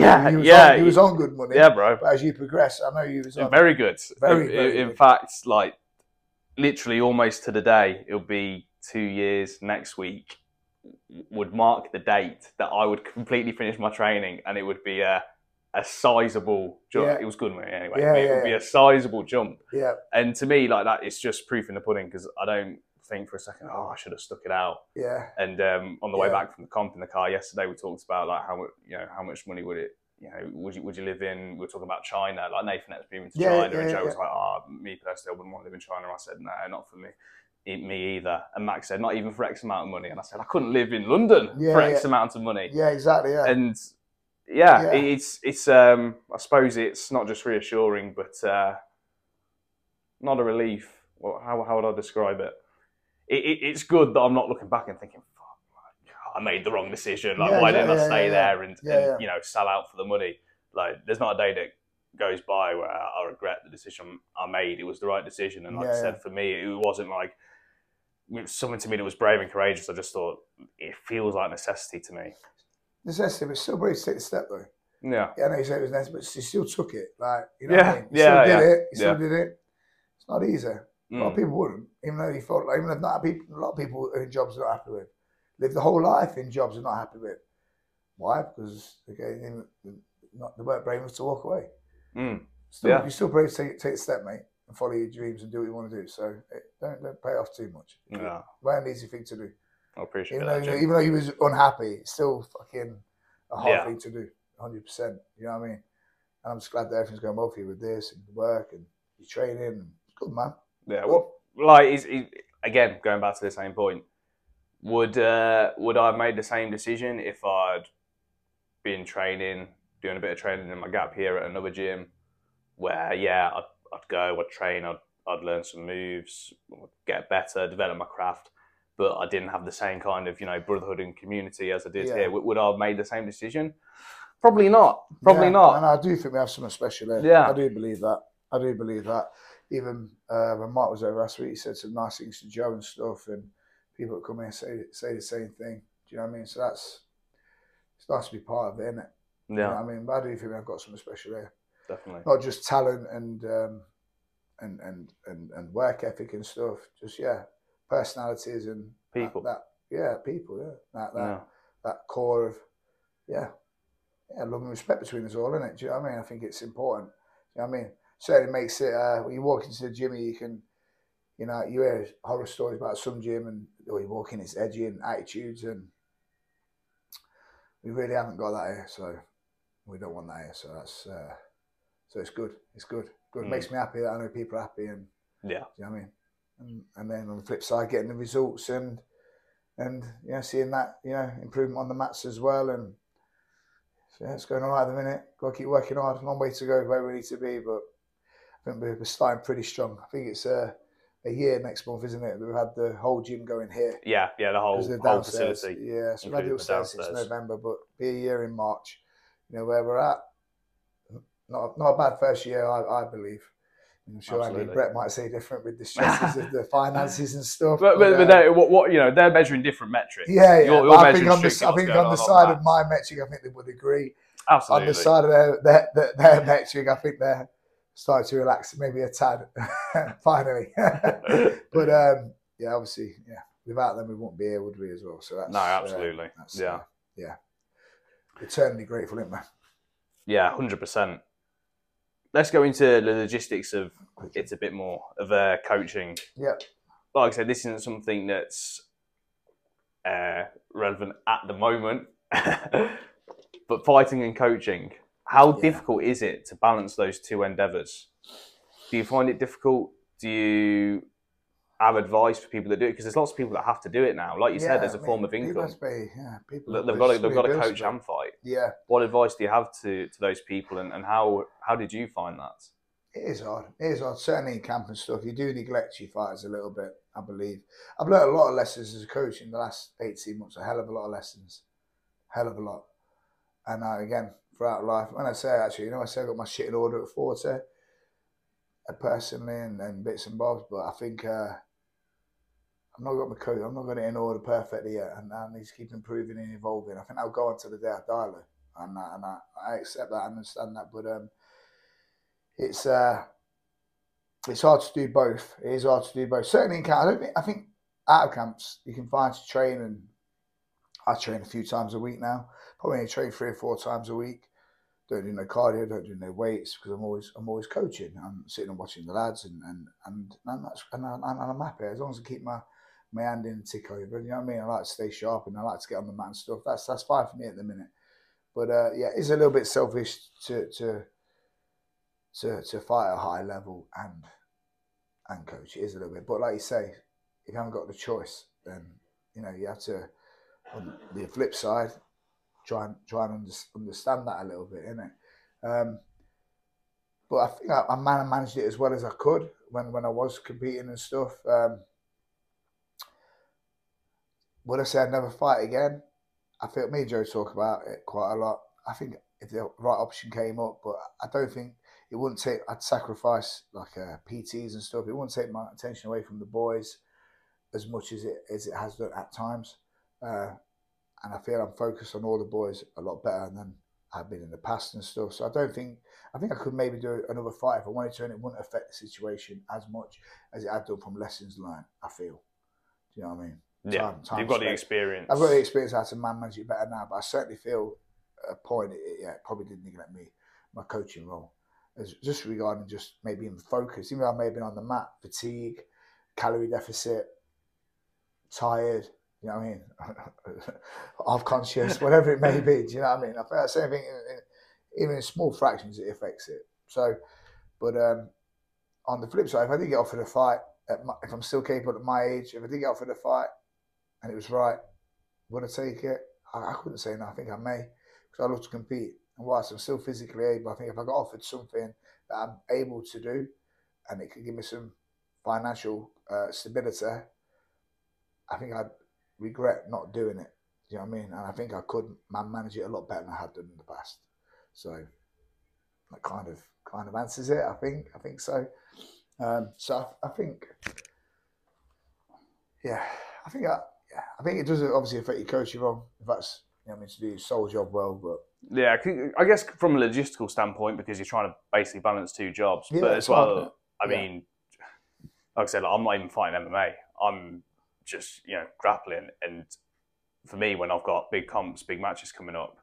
yeah, you was yeah, On, you was on good money. yeah, bro. But as you progress, I know you was on. Very good. Very, in, very in good. fact, like literally almost to the day, it'll be two years next week. Would mark the date that I would completely finish my training, and it would be a a sizable jump. Yeah. It was good money anyway. Yeah, it yeah, would be a sizable jump, yeah, and to me, like that, it's just proof in the pudding because I don't think for a second, oh, I should have stuck it out. yeah, And um, on the way Yeah. back from the comp in the car yesterday, we talked about like how you know how much money would it you know would you would you live in? We were talking about China, like Nathan X moving to Yeah, China, and yeah, Joe was yeah. like, "Oh, me personally, I wouldn't want to live in China." I said, "No, not for me." Me either. And Max said, "Not even for X amount of money." And I said, "I couldn't live in London for X amount of money." yeah, exactly. Yeah, And yeah, Yeah. it's it's um I suppose it's not just reassuring, but uh, not a relief. Well, how how would I describe it? It, it? It's good that I'm not looking back and thinking, "Fuck, I made the wrong decision. Like, Yeah, why yeah, didn't I stay yeah, there and, yeah, and you know sell out for the money? Like, there's not a day that goes by where I regret the decision I made. It was the right decision, and like I said, yeah. for me, it wasn't like it was something to me that was brave and courageous. I just thought it feels like necessity to me. necessity, but still brave to take the step though. Yeah. Yeah, I know you said it was necessary, but you still took it. Like, you know Yeah, what I mean? You yeah, still did yeah, it. You still yeah. did it. It's not easy. A lot of people wouldn't, even though he felt like, even if not people, a lot of people in jobs they're not happy with, live the whole life in jobs they're not happy with. Why? Because again, not they weren't brave enough to walk away. Mm. Still, Yeah. you're still brave to take, take a step, mate, and follow your dreams and do what you want to do. So eh, don't don't pay off too much. Yeah. Weren't an easy thing to do. I appreciate Even though, that. you know, Jim. even though he was unhappy, it's still fucking a hard Yeah. thing to do. 100%. You know what I mean? And I'm just glad that everything's going well for you with this and work and your training. And good, man. Yeah, well, like is, again going back to the same point. Would uh, would I have made the same decision if I'd been training, doing a bit of training in my gap here at another gym, where yeah, I'd, I'd go, I'd train, I'd I'd learn some moves, get better, develop my craft, but I didn't have the same kind of you know brotherhood and community as I did Yeah. here. Would, I have made the same decision? Probably not. Probably Yeah, not. And I do think we have something special there. Yeah. I do believe that. I do believe that. Even uh, when Mark was over last week, he said some nice things to Joe and stuff, and people that come in say say the same thing. Do you know what I mean? So that's it's nice to be part of it, isn't it? You know Yeah, I mean? But I do think I've got something special there. definitely. Not just talent and um, and, and and and work ethic and stuff. Just yeah, personalities and that- People. That, yeah, people. Yeah, that that Yeah. that core of yeah, yeah, love and respect between us all, isn't it? Do you know what I mean? I think it's important. Do you know what I mean? Certainly makes it uh, when you walk into the gym, you can, you know, you hear horror stories about some gym and or you walk in, it's edgy and attitudes, and we really haven't got that here, so we don't want that here. So that's uh, so it's good. It's good. Good. Mm. Makes me happy that I know people are happy, and Yeah. you know what I mean? and, and then on the flip side, getting the results and and you know seeing that you know improvement on the mats as well. And so, yeah, it's going all right at the minute. Got to keep working hard. Long way to go where we need to be, but I think we're starting pretty strong. I think it's a, a year next month, isn't it? We've had the whole gym going here. Yeah, yeah, the whole, Because whole facility. Yeah, so we've had it the upstairs since. November, but be a year in March. You know where we're at. Not not a bad first year, I, I believe. I'm sure Andy Absolutely. Brett might say different with the stresses of the (laughs) finances and stuff. But, but, but uh, what, what you know, they're measuring different metrics. yeah, yeah. You're, you're I think on the, I think on the on side on of my metric, I think they would agree. Absolutely. On the side of their their, their, their metric, I think they're starting to relax, maybe a tad, (laughs) finally. (laughs) but um, yeah, obviously, yeah. Without them, we wouldn't be here, would we? As well. So that's No, uh, absolutely. that's, Yeah. uh, yeah. Eternally grateful, isn't there? Yeah, hundred percent. Let's go into the logistics of it's a bit more of uh, coaching. Yeah. Like I said, this isn't something that's uh, relevant at the moment, (laughs) but fighting and coaching. How Yeah. difficult is it to balance those two endeavours? Do you find it difficult? Do you have advice for people that do it? Because there's lots of people that have to do it now. Like you Yeah, said, there's a I form mean, of income. be, yeah, people They've there's got to, they've got to coach and fight. Yeah, What advice do you have to, to those people, and, and how how did you find that? it is hard. It is hard. Certainly in camp and stuff, you do neglect your fighters a little bit. I believe I've learned a lot of lessons as a coach in the last eighteen months. A hell of a lot of lessons, hell of a lot. And uh, again, throughout life, when I say actually, you know, I say I got my shit in order at forty, uh, personally, and, and bits and bobs. But I think uh, I'm not got my coach. I'm not got it in order perfectly yet, and I need to keep improving and evolving. I think I'll go on to the day I die, and I, and I, I accept that and understand that. But um, it's uh, it's hard to do both. It is hard to do both. Certainly in camp, I don't think. I think out of camps you can find to train, and I train a few times a week now. Probably only train three or four times a week. Don't do no cardio, don't do no weights because I'm always I'm always coaching. I'm sitting and watching the lads, and and and, and that's and, I, and I'm happy as long as I keep my my hand in tick over. You know what I mean? I like to stay sharp and I like to get on the mat and stuff. That's that's fine for me at the minute. But uh, yeah, it's a little bit selfish to to to to fight a high level and and coach. It is a little bit. But like you say, if you haven't got the choice, then you know you have to. On the flip side, try and try and under, understand that a little bit, innit? Um, but I think I, I managed it as well as I could when, when I was competing and stuff. Um, would I say I'd never fight again? I feel me and Joe talk about it quite a lot. I think if the right option came up, but I don't think it wouldn't take. I'd sacrifice like uh, PTs and stuff. It wouldn't take my attention away from the boys as much as it as it has done at times. Uh, and I feel I'm focused on all the boys a lot better than I've been in the past and stuff. So I don't think I think I could maybe do another fight if I wanted to, and it wouldn't affect the situation as much as it had done from lessons learned. I feel. Do you know what I mean? Yeah, Time- time you've got the experience. I've got the experience how to manage it better now, but I certainly feel a point it, it- yeah, it probably didn't neglect me, my coaching role. As just regarding just maybe in focus, even though I may have been on the mat, fatigue, calorie deficit, tired, you know what I mean? (laughs) Half conscious, whatever it may be, do you know what I mean? I feel the same thing, in, in, even in small fractions, it affects it. So, but um, on the flip side, if I did get offered a fight, my, if I'm still capable at my age, if I did get offered a fight and it was right, would I take it? I, I couldn't say no. I think I may because I love to compete. And whilst I'm still physically able, I think if I got offered something that I'm able to do and it could give me some financial uh, stability, I think I'd regret not doing it. Do you know what I mean? And I think I could man- manage it a lot better than I had done in the past. So that kind of kind of answers it. I think I think so. Um, so I, I think, yeah, I think I, yeah, I think it does obviously affect your coaching role if that's you know what I mean to do your sole job well. But Yeah, I guess from a logistical standpoint, because you're trying to basically balance two jobs, Yeah, but as well, hard, I Yeah. mean, like I said, I'm not even fighting MMA. I'm just you know grappling, and for me, when I've got big comps, big matches coming up,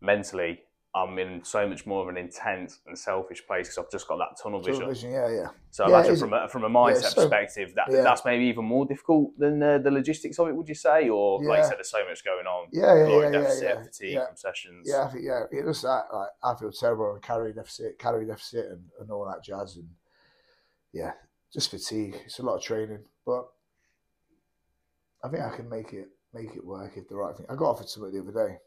mentally, I'm in so much more of an intense and selfish place because I've just got that tunnel vision. television, yeah, yeah, So Yeah, imagine from a, from a mindset it's so- perspective, that yeah. that's maybe even more difficult than uh, the logistics of it. Would you say, or like you said, there's so much going on, yeah, yeah, yeah, yeah, deficit, yeah, fatigue yeah. from sessions. Yeah, I think yeah, it does that. Like I feel terrible with calorie deficit, calorie deficit, and, and all that jazz. And yeah, just fatigue. It's a lot of training, but I think I can make it make it work if the right thing. I got offered something the other day,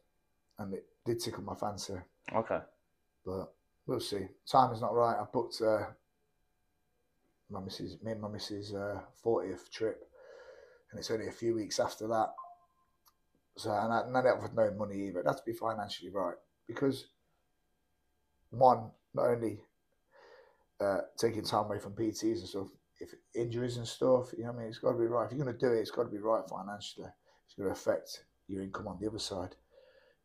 and it did tickle my fancy, Okay. but we'll see. Time is not right. I booked uh, my missus, me and my missus' uh, 40th trip, and it's only a few weeks after that. So, and I, and I have no money either. That's to be financially right because one, not only uh, taking time away from PTs and stuff, if injuries and stuff, you know what I mean, it's got to be right. If you're going to do it, it's got to be right financially. It's going to affect your income on the other side.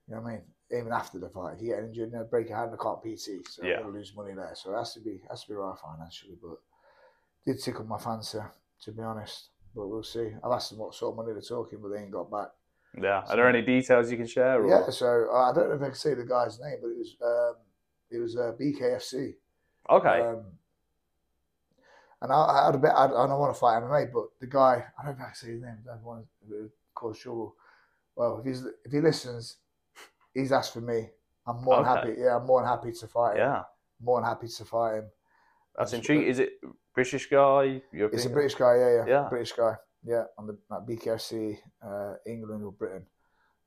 You know what I mean? Even after the fight, if you get injured, you know, break your hand, I can't PT, so Yeah. I'm to lose money there. So it has to be has to be right financially. But did tickle my fancy, to be honest. But we'll see. I've asked them what sort of money they're talking, but they ain't got back. Yeah. Are there any details you can share? Or? Yeah, so uh, I don't know if I can say the guy's name, but it was um, it was uh, BKFC. Okay. Um, and I, I a bit. I, I don't want to fight MMA, but the guy, I don't know if I can say his name. I don't want to cause trouble. Well, if he's if he listens, he's asked for me. I'm more than happy. Yeah, I'm more than happy to fight him. yeah. More than happy to fight him. That's That's- intriguing. Is it British guy? European? It's a British guy. Yeah, yeah, Yeah. British guy. Yeah, on the like BKFC, uh, England or Britain.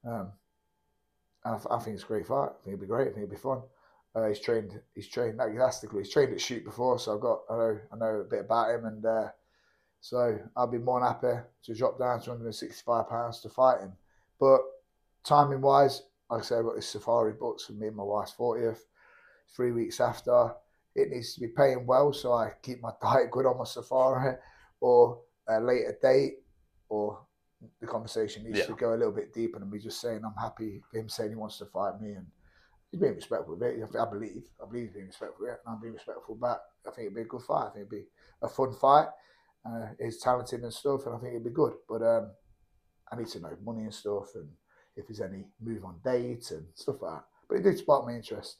Um, and I, th- I think it's a great fight. I think it'd be great. I think it'd be fun. He's trained. He's trained elastically. He's trained at shoot before, so I've got. I know. I know a bit about him, and uh, so I'll be more than happy to drop down to 165 pounds to fight him. But timing wise, like I said, I've got this safari booked for me and my wife's 40th. Three weeks after, it needs to be paying well, so I keep my (laughs) diet good on my safari, or a later date, or the conversation needs Yeah. to go a little bit deeper than me just saying I'm happy him saying he wants to fight me and he's being respectful of it. I believe, I believe he's being respectful of it, and I'm being respectful back. I think it'd be a good fight. I think it'd be a fun fight. Uh, he's talented and stuff, and I think it'd be good. But um, I need to know money and stuff, and if there's any move on dates and stuff like that. But it did spark my interest.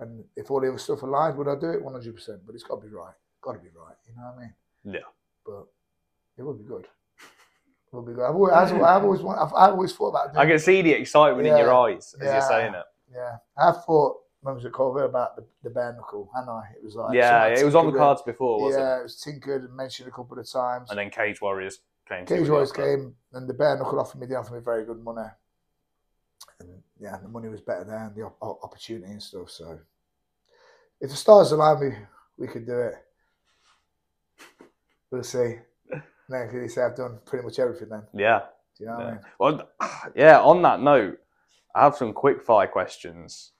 And if all the other stuff aligned, would I do it? 100%. But it's got to be right. Got to be right. You know what I mean? Yeah. But it would be good. It would be good. I've always, I've always, I've, always thought about doing I can see the excitement in your eyes as Yeah. you're saying it. Yeah, I thought when was it called about the, the bare knuckle, and I it was like yeah, it was on the cards before, wasn't Yeah, it was tinkered and mentioned a couple of times. And then Cage Warriors came. Cage Warriors came, and the bare knuckle offered me, they offered me very good money, and yeah, the money was better there, and the op- op- opportunity and stuff. So, if the stars align, we we could do it. We'll see. Then can you say I've done pretty much everything? Then Yeah. do you know what I mean? Well, (sighs) yeah. On that note, I have some quick fire questions,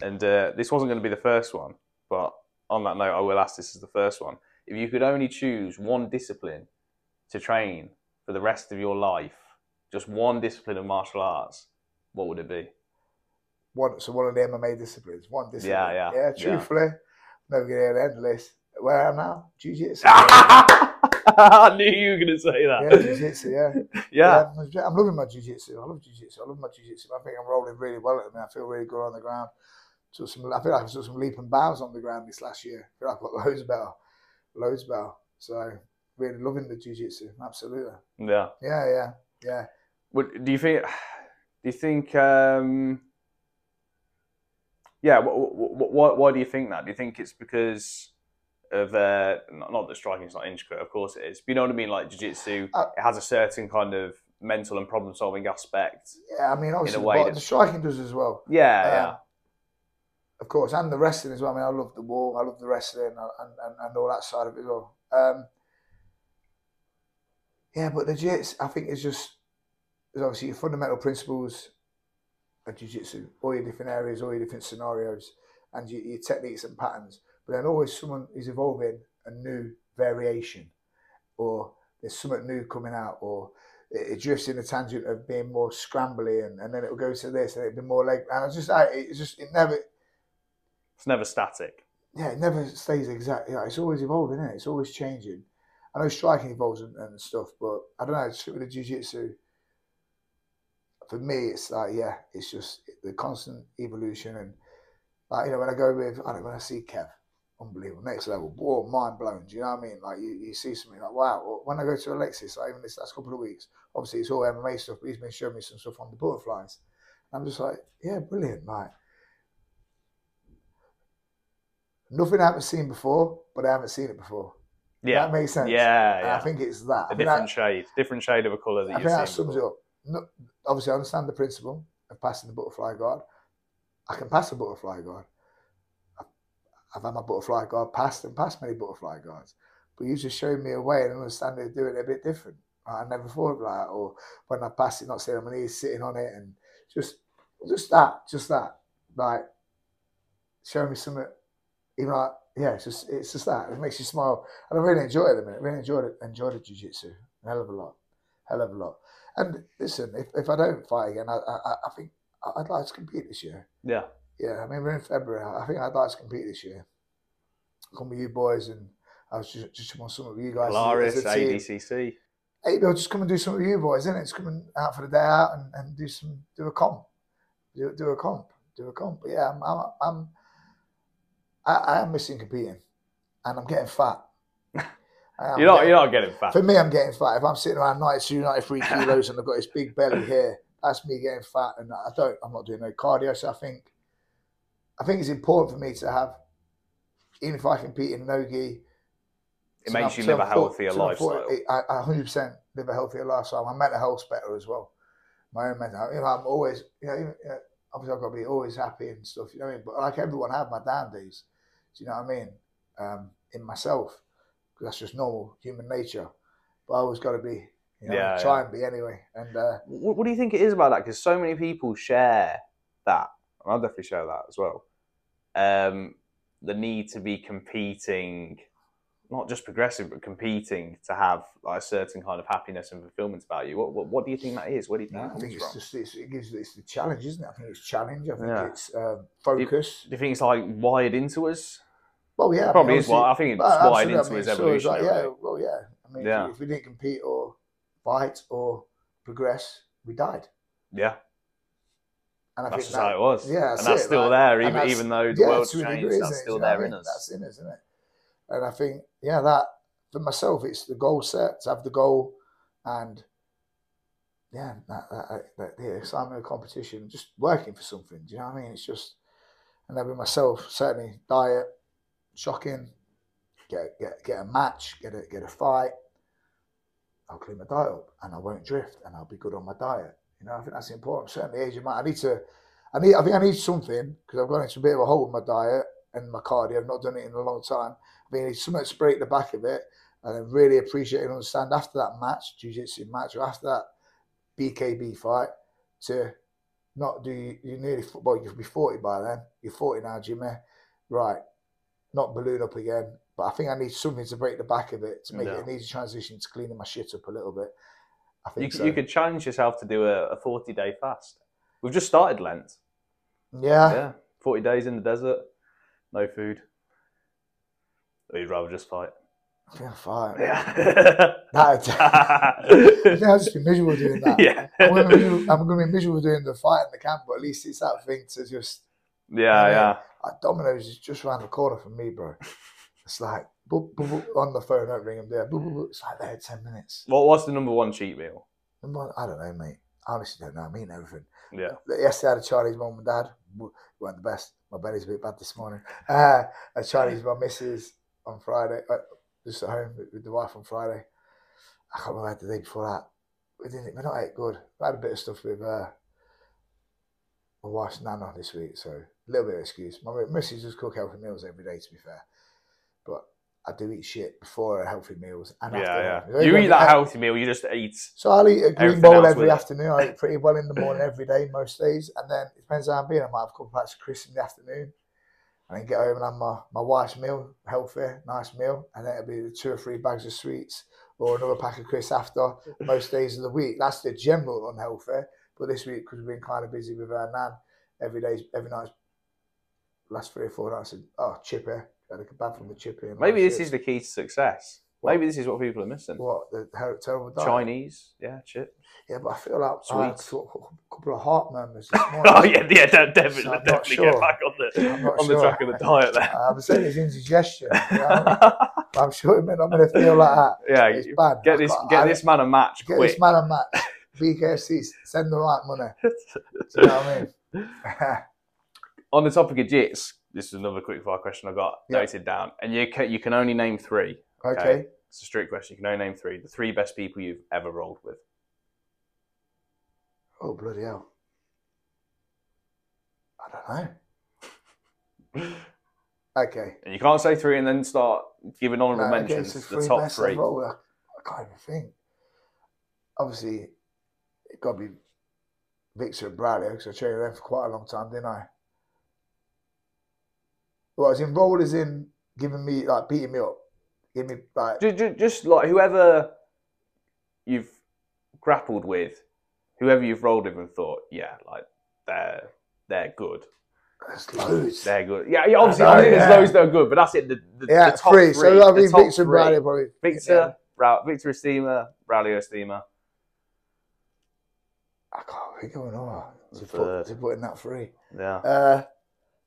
and uh, this wasn't going to be the first one, but on that note, I will ask this as the first one. If you could only choose one discipline to train for the rest of your life, just one discipline of martial arts, what would it be? one so one of the MMA disciplines, one discipline. Yeah, yeah, yeah. yeah. Truthfully, never gonna hear end list. Where I am now, jiu-jitsu. (laughs) (laughs) I knew you were going to say that. yeah, jiu-jitsu. Yeah. (laughs) Yeah. yeah. I'm loving my jiu-jitsu. I love jiu-jitsu. I love my jiu-jitsu. I think I'm rolling really well at the minute. I feel really good on the ground. Took some, I feel like I took some leap and bounds on the ground this last year. I feel like I've got loads better, loads better. So really loving the jiu-jitsu. Absolutely. Yeah. Yeah, yeah, yeah. What do you think? Do you think? Um, yeah. Wh- wh- wh- why do you think that? Do you think it's because of uh, not, not that striking is not intricate, of course it is. But you know what I mean? Like jiu-jitsu, Uh, it has a certain kind of mental and problem-solving aspect. Yeah, I mean, obviously, that- the striking does as well. Yeah, Um, yeah, of course, and the wrestling as well. I mean, I love the war, I love the wrestling, and, and, and all that side of it as well. Um, yeah, but the jiu I think it's just there's obviously your fundamental principles of jiu-jitsu, all your different areas, all your different scenarios, and your, your techniques and patterns. But then always someone is evolving a new variation, or there's something new coming out, or it, it drifts in a tangent of being more scrambly, and, and then it'll go to this, and it'll be more like, and I just, I, it's just, it never, it's never static. yeah, it never stays exact. Yeah, it's always evolving, is It's always changing. I know striking evolves and, and stuff, but I don't know. Just with the jiu-jitsu, for me, it's like yeah, it's just the constant evolution and like you know when I go with I don't know when I see Kev, unbelievable, next level, whoa, mind blown. Do you know what I mean? Like you, you see something like wow. When I go to Alexis, like even this last couple of weeks, obviously it's all MMA stuff, but he's been showing me some stuff on the butterflies. I'm just like yeah, brilliant, like. Nothing I haven't seen before, but I haven't seen it before. Yeah. That makes sense. Yeah, yeah. I think it's that. a different that, shade, different shade of a colour that I think that sums it before. up. No, obviously, I understand the principle of passing the butterfly guard. I can pass a butterfly guard. I've, had my butterfly guard passed and passed many butterfly guards. But you just showed me a way and understanding of doing it a bit different. I never thought of that. Or when I pass it, not sitting on my knees, sitting on it, and just, just that, just that, like, showing me something. Even like, yeah, it's just, it's just that. It makes you smile, and I really enjoy it. the minute, really enjoyed it. Enjoyed the jiu-jitsu, hell of a lot, hell of a lot. And listen, if, if I don't fight again, I, I, I think I'd like to compete this year. Yeah. Yeah, I mean we're in February. I think I'd like to compete this year. Come with you boys, and I was just just want some of you guys. Polaris, as a team. ADCC. Hey, Bill, just come and do something with you boys, isn't it? Just come out for the day out and, and do some do a comp, do do a comp, do a comp. But yeah, I'm I'm, I'm I, I am missing competing, and I'm getting fat. (laughs) You're not, getting- you're not getting fat. for me, I'm getting fat. If I'm sitting around 92, 93 (laughs) kilos and I've got this big belly here, that's me getting fat. And I don't, I'm not doing no cardio. So I think, I think it's important for me to have, even if I compete in no-gi, It makes you live a healthier I'm lifestyle. I, I 100% live a healthier lifestyle. My mental health's better as well. My own mental health. You know, I'm always, you know, even, you know, obviously I've got to be always happy and stuff, you know what I mean? But like everyone, I have my down days. Do you know what I mean? Um, in myself, because that's just normal human nature. But I always got to be, you know, Yeah, try and be anyway. And uh, What, what do you think it is about that? Because so many people share that. And I'll definitely share that as well. Um, the need to be competing, not just progressive, but competing to have like a certain kind of happiness and fulfillment about you. What, what, what do you think that is? Where do you think I that think it's from? just it's, it gives it's the challenge, isn't it? I think it's challenge. I think Yeah. it's um, focus. Do you think it's like wired into us? well, yeah, I mean, Probably is. Well, I think it's Well, wired into I his mean, so evolution. like, yeah, well, yeah. I mean, Yeah. If we didn't compete or fight or progress, we died. yeah, And I that's think just that, how it was. yeah, and that's that's it, still there, and even that's- even though the yeah, world's changed. degree, that's still Do you know what there in us. That's in us, isn't it? And I think, yeah, that for myself, it's the goal set to have the goal, and yeah, that, that, that the excitement of competition, just working for something. Do you know what I mean? It's just, and then with myself, certainly diet, shocking, get get get a match, get a get a fight. I'll clean my diet up, and I won't drift, and I'll be good on my diet. You know, I think that's important. Certainly, age I need to. I need. I think I need something because I've gone into a bit of a hole with my diet and my cardio. I've not done it in a long time. I think I need something to break the back of it, and I really appreciate and understand after that match, jiu-jitsu match, or after that BKB fight, to not do. You nearly well, you'll be forty by then. You're forty now, Jimmy. Right, not balloon up again. But I think I need something to break the back of it to make Yeah. it an easy transition to cleaning my shit up a little bit. I You, think could so. you could challenge yourself to do a, a 40 day fast. We've just started Lent. yeah. yeah, 40 days in the desert, no food. Or you'd rather just fight. I'm fine. Yeah. That, I think I'll just be miserable doing that. yeah. I'm gonna, be, I'm gonna be miserable doing the fight in the camp, but at least it's that thing to just Yeah, yeah. like Domino's is just around the corner from me, bro. (laughs) It's like boop, boop, boop, on the phone, don't ring them there. It's like there ten minutes. What what's the number one cheat meal? Number- I don't know, mate. I honestly don't know. I mean everything. Yeah. Yesterday I had a Chinese mum and dad. Weren't the best. My belly's a bit bad this morning. (laughs) Uh, a Chinese mum, missus on Friday. Uh, just at home with, the wife on Friday. I can't remember the day before that. We didn't. We're not ate good. I had a bit of stuff with uh, my wife's nana this week, so a little bit of excuse. My missus does cook healthy meals every day, to be fair, I do eat shit before healthy meals and after. Yeah, yeah. You eat that healthy meal, you just eat. so I'll eat a green bowl every afternoon. I eat pretty well in the (laughs) morning every day, most days. And then it depends how I'm being. I might have a couple of packs of crisps in the afternoon. And then get home and have my, my wife's meal, healthy, nice meal. And then it'll be two or three bags of sweets or another pack of crisps after most days of the week. That's the general unhealthy. But this week, because we've been kind of busy with our nan, every day, every night, last three or four nights, and oh, chippy. Had a kebab from the chippy. and Maybe this is the key to success. Maybe this is what people are missing. What, the ter- terrible diet? Chinese, yeah, shit. Yeah, but I feel like I had a couple of heart murmurs this (laughs) morning. oh yeah, yeah, definitely, So definitely sure. get back on the on the track of the diet there. Uh, I'm saying it's indigestion. You know? (laughs) I'm sure I'm going to feel like that. yeah, It's bad. get this can't- get I- this man a match Get quick. this man a match. BKFC, send the right money. (laughs) Do you know what I mean? on the topic of jits, this is another quick fire question I got Yeah. noted down, and you can, you can only name three Okay. It's a strict question. You can only name three. The three best people you've ever rolled with. Oh bloody hell! I don't know. (laughs) Okay. And you can't say three and then start giving honourable No, okay, mentions. so the top three. I, can't even think. Obviously, it got to be Victor and Braulio because I trained with them for quite a long time, didn't I? Well, as in rolled as in giving me like beating me up, Give me like Just, just like whoever you've grappled with, whoever you've rolled with and thought, yeah, like they're they're good. there's loads. They're good. Yeah, yeah obviously, I I know, think there's loads that are good, but that's it. The, the, yeah, the top three. three. So I the mean, Victor and three. Bradley probably. Victor, Ra- Victor Estima, Braulio Estima. I can't think of another to Third. put, to put in that three. Yeah. Uh,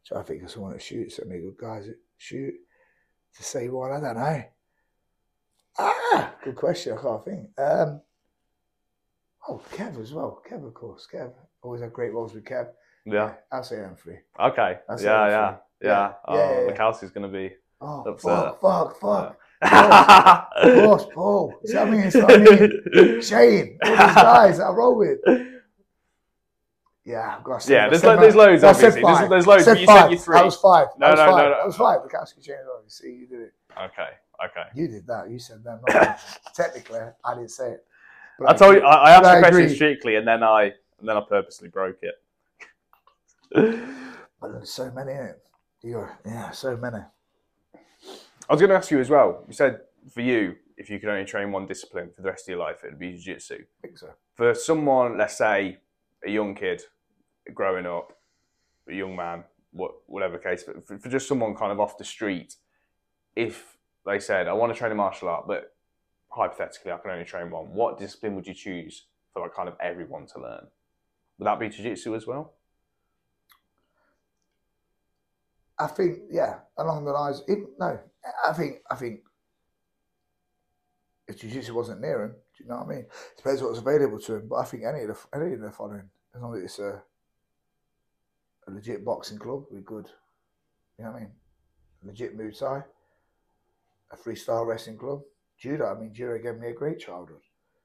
so I think of someone that shoots. So many good guys shoot. To say one, I don't know. Ah, good question. I can't think. Um, oh, Kev as well. Kev, of course. Kev always had great roles with Kev. Yeah. I'll say them three. Okay. Yeah, yeah, yeah, Yeah. Oh, Yeah, yeah, going to be. Oh, That's, fuck, fuck, fuck. Yeah. Of course, (laughs) Paul. See what I mean? It's what mean. Shane, all these guys that I roll with. Yeah, I've got. Yeah, there's said lo- there's loads, I said obviously. There's- there's loads, I but you said your three. That was five. No, was no, five. no, no. That was five. Mikowski, Shane, Roy. See, you did it. Okay, okay. You did that. You said that. Not. (laughs) Technically, I didn't say it. But I told you, I, I asked I the question strictly, and then I, and then I purposely broke it. But there's so many. You're, yeah, so many. I was going to ask you as well. You said for you, if you could only train one discipline for the rest of your life, it'd be jiu-jitsu. I think so. For someone, let's say, a young kid growing up, a young man, what, whatever case, for, for just someone kind of off the street, if they said, I want to train a martial art, but hypothetically, I can only train one, what discipline would you choose for like kind of everyone to learn? Would that be jiu-jitsu as well? I think, yeah, along the lines. It, no, I think, I think, if jiu-jitsu wasn't near him, do you know what I mean? Depends what's available to him. But I think any of the any of the following, as long as it's a, a legit boxing club, be good. You know what I mean? Legit Muay Thai, a freestyle wrestling club, judo. I mean, judo gave me a great childhood.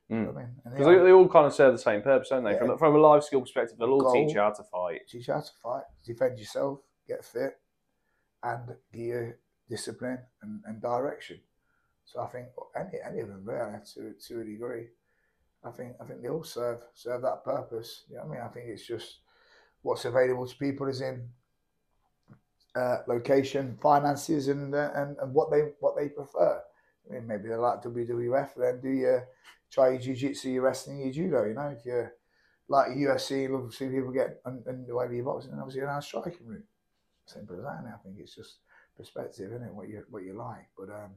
You know hmm. what I mean? Because they, they all kind of serve the same purpose, don't they? Yeah. From, from a life skill perspective, they'll all Goal. teach you how to fight. teach you how to fight, defend yourself, get fit, and give you discipline and, and direction. So I think any any of them really to to a degree. I think I think they all serve serve that purpose. You know I mean? I think it's just what's available to people is in uh, location, finances, and, uh, and and what they what they prefer. I mean, maybe they like WWF, then do your try your jiu-jitsu, your wrestling, your judo. You know, if you're like you love to see people get and, and the way you're boxing, and obviously you're striking route. Simple as that. I think it's just perspective, isn't it? What you what you like, but um,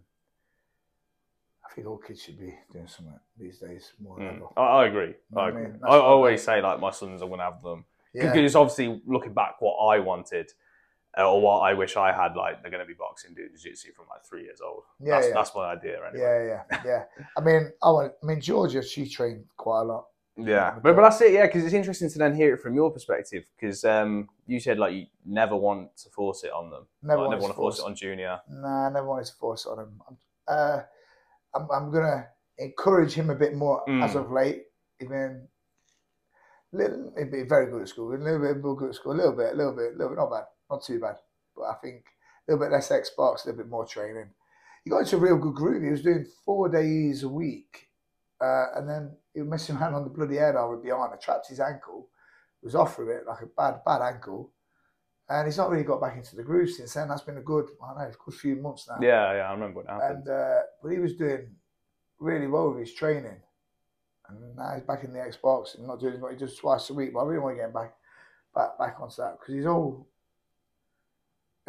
I think all kids should be doing something these days more than Mm. ever. I, I agree. know I what I mean? I, always say like my sons, are going to have them Yeah, because obviously looking back, what I wanted uh, or what I wish I had, like they're going to be boxing, doing jiu-jitsu from like three years old. Yeah, that's, yeah. that's my idea anyway. yeah, yeah, yeah. I mean, I want. I mean, Georgia, she trained quite a lot. Yeah, but but that's it. Yeah, because it's interesting to then hear it from your perspective. Because um, you said like you never want to force it on them. Never, like, wanted never want to force it on junior. Nah, I never wanted to force it on him. I'm, uh, I'm, I'm gonna encourage him a bit more Mm. as of late. Even little, he'd be very good at school. A little bit more good at school. A little bit, a little bit, a little bit. Not bad, not too bad. But I think a little bit less Xbox, a little bit more training. He got into a real good groove. He was doing four days a week, uh, and then he was messing around on the bloody head with behind. I trapped his ankle. Was off with it like a bad, bad ankle. And he's not really got back into the groove since then. That's been a good, I don't know, a good few months now. Yeah, yeah, I remember what happened. And uh, but he was doing really well with his training, and now he's back in the Xbox and not doing what he does twice a week. But I really want to get him back, back, back onto that because he's all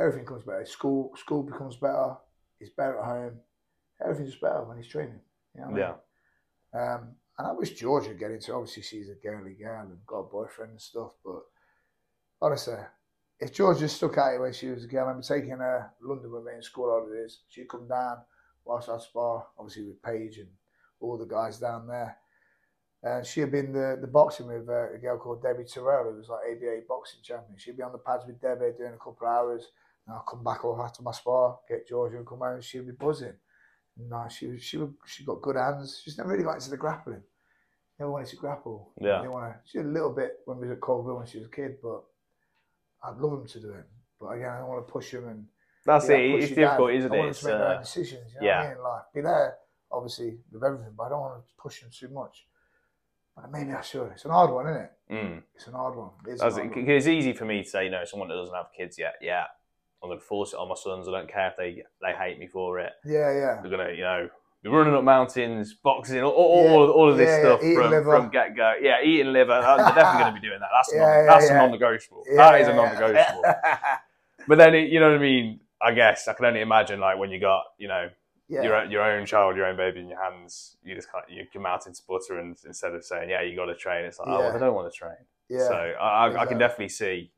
everything comes better. School, school becomes better. He's better at home. Everything's better when he's training. You know I mean? yeah, Um, and I wish Georgia would get into. Obviously, she's a girly girl and got a boyfriend and stuff. But honestly, if George just stuck at it when she was a girl, I remember taking her London with me in school holidays. She'd come down whilst I spar, obviously with Paige and all the guys down there. And she had been the, the boxing with uh, a girl called Debbie Terrell, who was like ABA boxing champion. She'd be on the pads with Debbie doing a couple of hours. And I'll come back off after my spar, get George and come home, and she'd be buzzing. No, she was she was, she got good hands. She's never really got into the grappling. Never wanted to grapple. Yeah. Didn't want to. She did a little bit when we was at Coalville when she was a kid, but I'd love him to do it. But again, I don't want to push him and That's it. It's difficult, isn't I it? want them to make their uh, own decisions. You know yeah. I mean? Like be there, obviously with everything, but I don't want to push them too much. But maybe I should. It's an hard one, isn't it? mm. It's an hard one. It's, That's it. hard It's easy for me to say, you know, someone that doesn't have kids yet. Yeah, I'm going to force it on my sons. I don't care if they they hate me for it. Yeah, yeah. They're going to, you know, running up mountains, boxing, all, all, Yeah. all, of, all of this Yeah, yeah, stuff eating from, from get go. Yeah, eating liver. They're definitely going to be doing that. That's, (laughs) Yeah, non, yeah, that's yeah. a non negotiable. Yeah, that is a non-negotiable. (laughs) but then, it, you know what I mean? I guess I can only imagine, like, when you got, you know, yeah. your own- your own child, your own baby in your hands, you just can't you come out into butter, and instead of saying, "Yeah, you got to train," it's like, "Oh, well, I don't want to train." yeah. So I, I, I can definitely see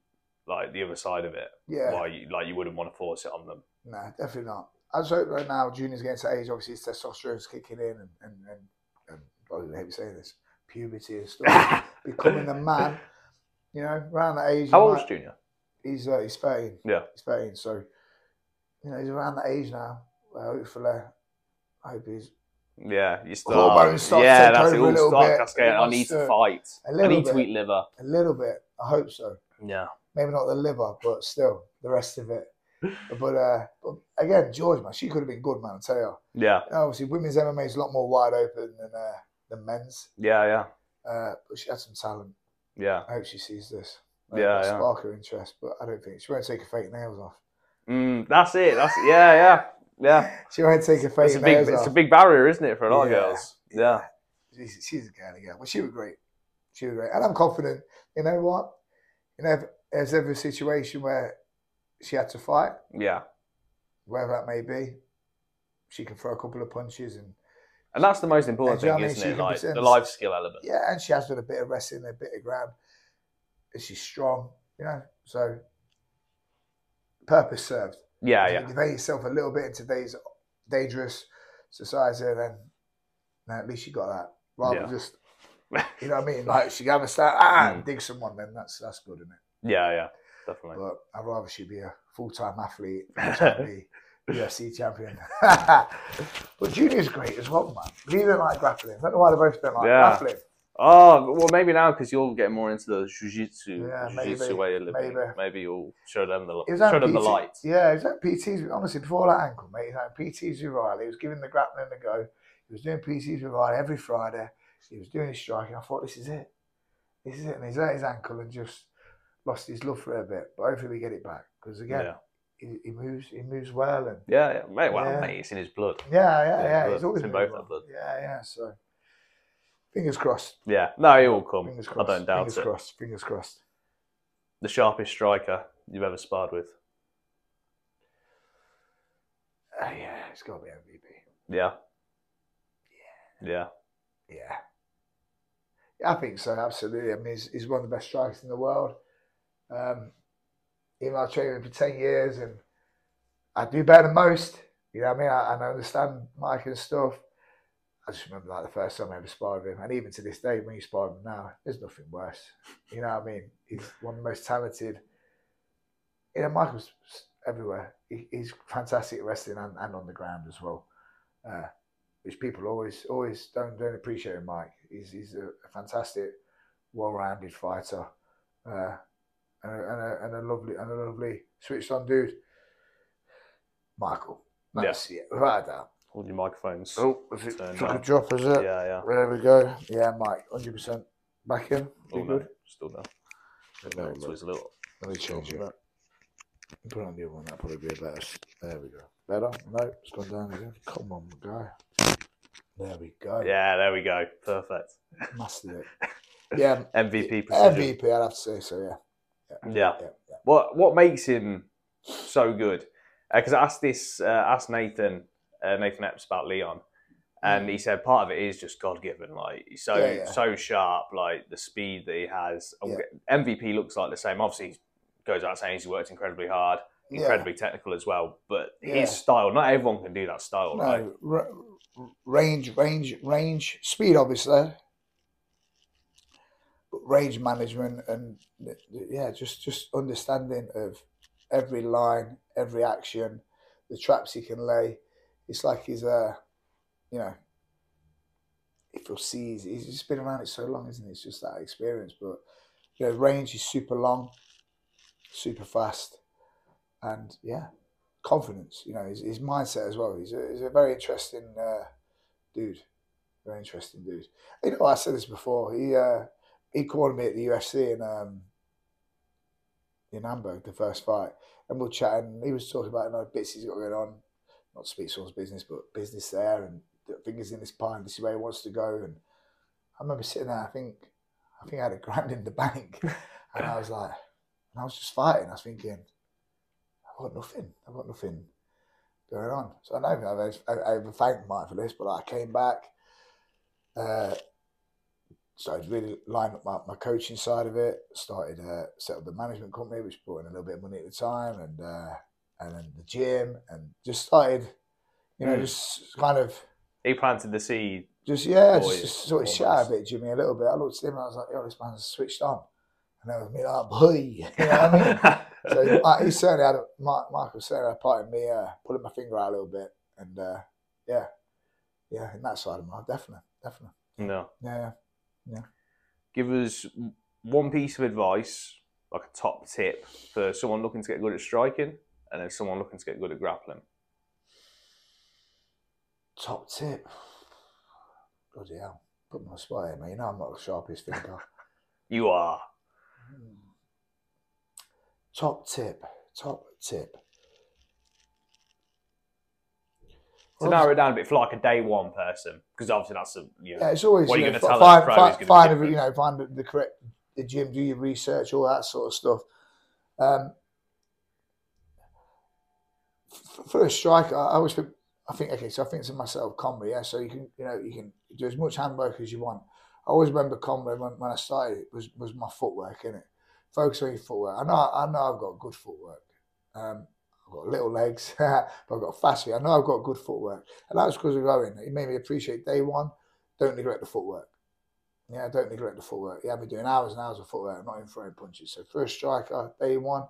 like the other side of it. yeah. Why you like you wouldn't want to force it on them. Nah, definitely not. I just right now Junior's getting to age, obviously his testosterone's kicking in and, and, and, and I hate me saying this, puberty and stuff. (laughs) becoming a man, you know, around that age. How old is Junior? He's, uh, he's 13. Yeah. He's 13. So, you know, he's around that age now. Well, hopefully, I hope he's Yeah, you start. Start yeah, that's it. All start cascading. I need to to- fight. a I need to eat liver. a little bit. I hope so. Yeah, Maybe not the liver, but still the rest of it. But, uh, but again, George, man, she could have been good, man. I tell you. yeah, Obviously, women's MMA is a lot more wide open than uh, than men's. yeah, yeah, Uh, but she had some talent. yeah. I hope she sees this. Uh, Yeah, yeah. Spark her interest, but I don't think she won't take her fake nails off. Mm, that's it. That's yeah, yeah, yeah. (laughs) She won't take her fake It's a big, nails it's off. a big barrier, isn't it, for a lot Yeah. of girls? Yeah, She's, she's a girl again. Well, she was great. She was great, and I'm confident. You know what? You know, if there's ever a situation where she had to fight, yeah. wherever that may be, she can throw a couple of punches and And that's the most important And do you know thing, what I mean? isn't She it? Like the life skill element. yeah, and she has done a bit of wrestling, a bit of ground. She's strong, you know. So purpose served. Yeah, If yeah, you yourself a little bit in today's dangerous society, then, then at least you got that. Rather Yeah. than just, (laughs) you know what I mean? Like she have a start, ah, Mm. dig someone, then that's that's good, isn't it? yeah, yeah. Definitely. But I'd rather she be a full time athlete than (laughs) try to be UFC champion. (laughs) but Junior's great as well, man. But he didn't like grappling. I don't know why they both don't like Yeah. grappling. Oh, well, maybe now because you're getting more into the jiu-jitsu, Yeah, jiu-jitsu maybe, way of living. maybe. Maybe. you'll show them the show them the PT light. Yeah, he was at PTs. Honestly, before that ankle, mate, he was at PTs with Riley. He was giving the grappling a go. He was doing PTs with Riley every Friday. He was doing his striking. I thought, this is it. This is it. And he's hurt his ankle and just lost his love for it a bit. But hopefully we get it back. Because again, Yeah, he, he moves he moves well. And yeah, yeah. Mate, well, Yeah. mate, it's in his blood. yeah, yeah, Yeah, yeah. blood. Always It's in both well. our blood. Yeah, yeah. So fingers crossed. Yeah, no, he will come. Fingers I don't doubt Fingers it. crossed. Fingers crossed. The sharpest striker you've ever sparred with. Uh, yeah, it's got to be MVP. Yeah. Yeah. Yeah. Yeah, I think so, absolutely. I mean, he's, he's one of the best strikers in the world. Um, trained him for 10 years and I do better than most, you know what I mean? I, I understand Mike and stuff. I just remember like the first time I ever sparred with him, and even to this day, when you spar with him now, there's nothing worse. You know what I mean? He's one of the most talented. You know, Michael's everywhere. He, he's fantastic at wrestling and, and on the ground as well. Uh, which people always always don't don't appreciate Mike. He's he's a, a fantastic, well-rounded fighter, uh, and, a, and, a, and a lovely and a lovely switched-on dude. Michael, that's it, without a doubt. All your microphones. Oh, if it took a drop, is it? Yeah, yeah. There we go. Yeah, Mike, hundred percent back in. Oh, no. good? Still no. No, No, so it's a little. Let me change it. Put on the other one. That probably be a better. There we go. Better? No, it's gone down again. Come on, guy. There we go. Yeah, there we go. Perfect. Mastered it. (laughs) Yeah, MVP precision. MVP. I'd have to say so. Yeah. Yeah. Yeah. yeah. What what makes him so good? Because I asked this, uh, asked Nathan, uh, Nathan Epps about Leon, and he said part of it is just God given. Like he's so Yeah, yeah. so sharp, like the speed that he has. MVP looks like the same. Obviously, he goes out saying he's worked incredibly hard, Yeah. incredibly technical as well. But Yeah. his style, not everyone can do that style, right? No, range, range, range, speed, obviously, but range management and yeah, just just understanding of every line, every action, the traps he can lay. It's like he's a, you know, if you'll see, he's, he's just been around it so long, isn't he? It's just that experience. But you know, range is super long, super fast, and yeah, confidence. You know, his, his mindset as well. He's a, he's a very interesting uh, dude. Very interesting dude. You know, I said this before. He uh, he called me at the UFC in um, in Hamburg, the first fight, and we are chatting. He was talking about you know, bits he's got going on, not speak source business, but business there, and fingers in his pie. And this is where he wants to go. And I remember sitting there. I think I think I had a (laughs) grand in the bank, and I was like, and I was just fighting. I was thinking, I've got nothing. I've got nothing going on. So I know I've, I've, Mike for this, but I came back. Uh, started really line up my, my coaching side of it. Started uh, set up the management company, which brought in a little bit of money at the time, and uh, and then the gym, and just started, you know, mm. just kind of. He planted the seed. Just yeah, just, just sort of shout a bit, Jimmy, a little bit. I looked at him and I was like, "Yo, this man's switched on," and that was me like, "Boy," (laughs) you know what I mean? so (laughs) uh, he certainly had a, Mark, Michael certainly had a part in me uh, pulling my finger out a little bit, and uh, yeah, yeah, in that side of my life, definitely, definitely. No. Yeah, yeah. Give us one piece of advice, like a top tip for someone looking to get good at striking, and then someone looking to get good at grappling. Top tip. Bloody hell. Put my spot here, man. You know I'm not the sharpest thinker. (laughs) you are. Top tip. Top tip. To narrow it down a bit for like a day one person, because obviously that's a you know, yeah, it's always what you are you know, going to tell find, find, find a, you know find the, the correct the gym, do your research, all that sort of stuff. Um, for, a striker, I always think I think okay, so I think to myself, combo, yeah. So you can you know you can do as much handwork as you want. I always remember combo when, when I started it was was my footwork in it. Focus on your footwork. I know I know I've got good footwork. Um, I've got little legs, (laughs) but I've got fast feet. I know I've got good footwork. And that's because of going. It made me appreciate day one, don't neglect the footwork. Yeah, don't neglect the footwork. Yeah, I've been doing hours and hours of footwork, I'm not even throwing punches. So first striker, day one,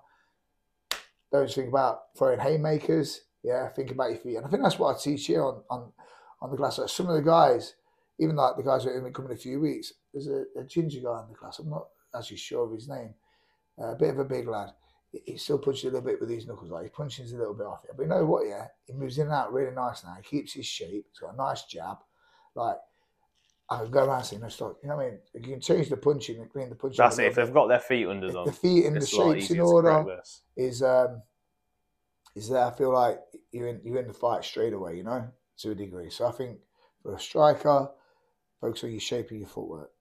don't think about throwing haymakers. Yeah, think about your feet. And I think that's what I teach here on on, on the. Like some of the guys, even like the guys who to come in a few weeks, there's a, a, ginger guy in the class. I'm not actually sure of his name. Uh, a bit of a big lad he still punches a little bit with these knuckles. Like he punches a little bit off it. But you know what? Yeah, he moves in and out really nice now. He keeps his shape. He's got a nice jab. Like I can go around no, stop. You know what I mean? You can change the punching and clean the punching. That's it. If they've got their feet under them, the feet and the shapes in order is um is there. I feel like you're in you're in the fight straight away. You know, to a degree. So I think for a striker, focus on your shape of your footwork.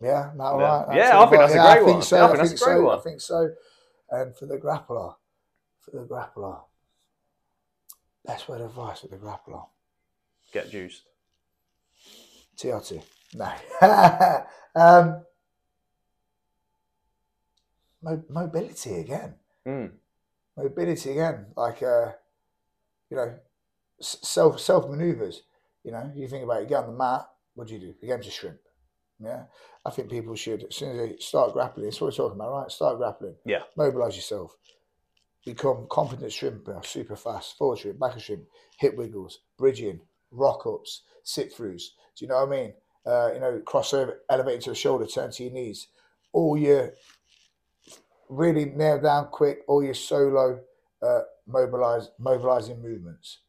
Yeah, that yeah. right? yeah, I think that's yeah, a great I one. So. I think, I think so. I think so. And for the grappler, for the grappler, best word of advice for the grappler. Get juiced. TRT. No. (laughs) um, mo- mobility again. Mm. Mobility again. Like, uh, you know, self self maneuvers. You know, you think about it, you get on the mat, what do you do? You get to shrimp. Yeah. I think people should, as soon as they start grappling, that's what we're talking about, right? Start grappling. Yeah. Mobilize yourself. Become confident shrimper, super fast, forward shrimp, back of shrimp, hip wiggles, bridging, rock ups, sit throughs. Do you know what I mean? Uh, you know, crossover, elevate to the shoulder, turn to your knees. All your really nail down quick, all your solo uh, mobilize, mobilizing movements.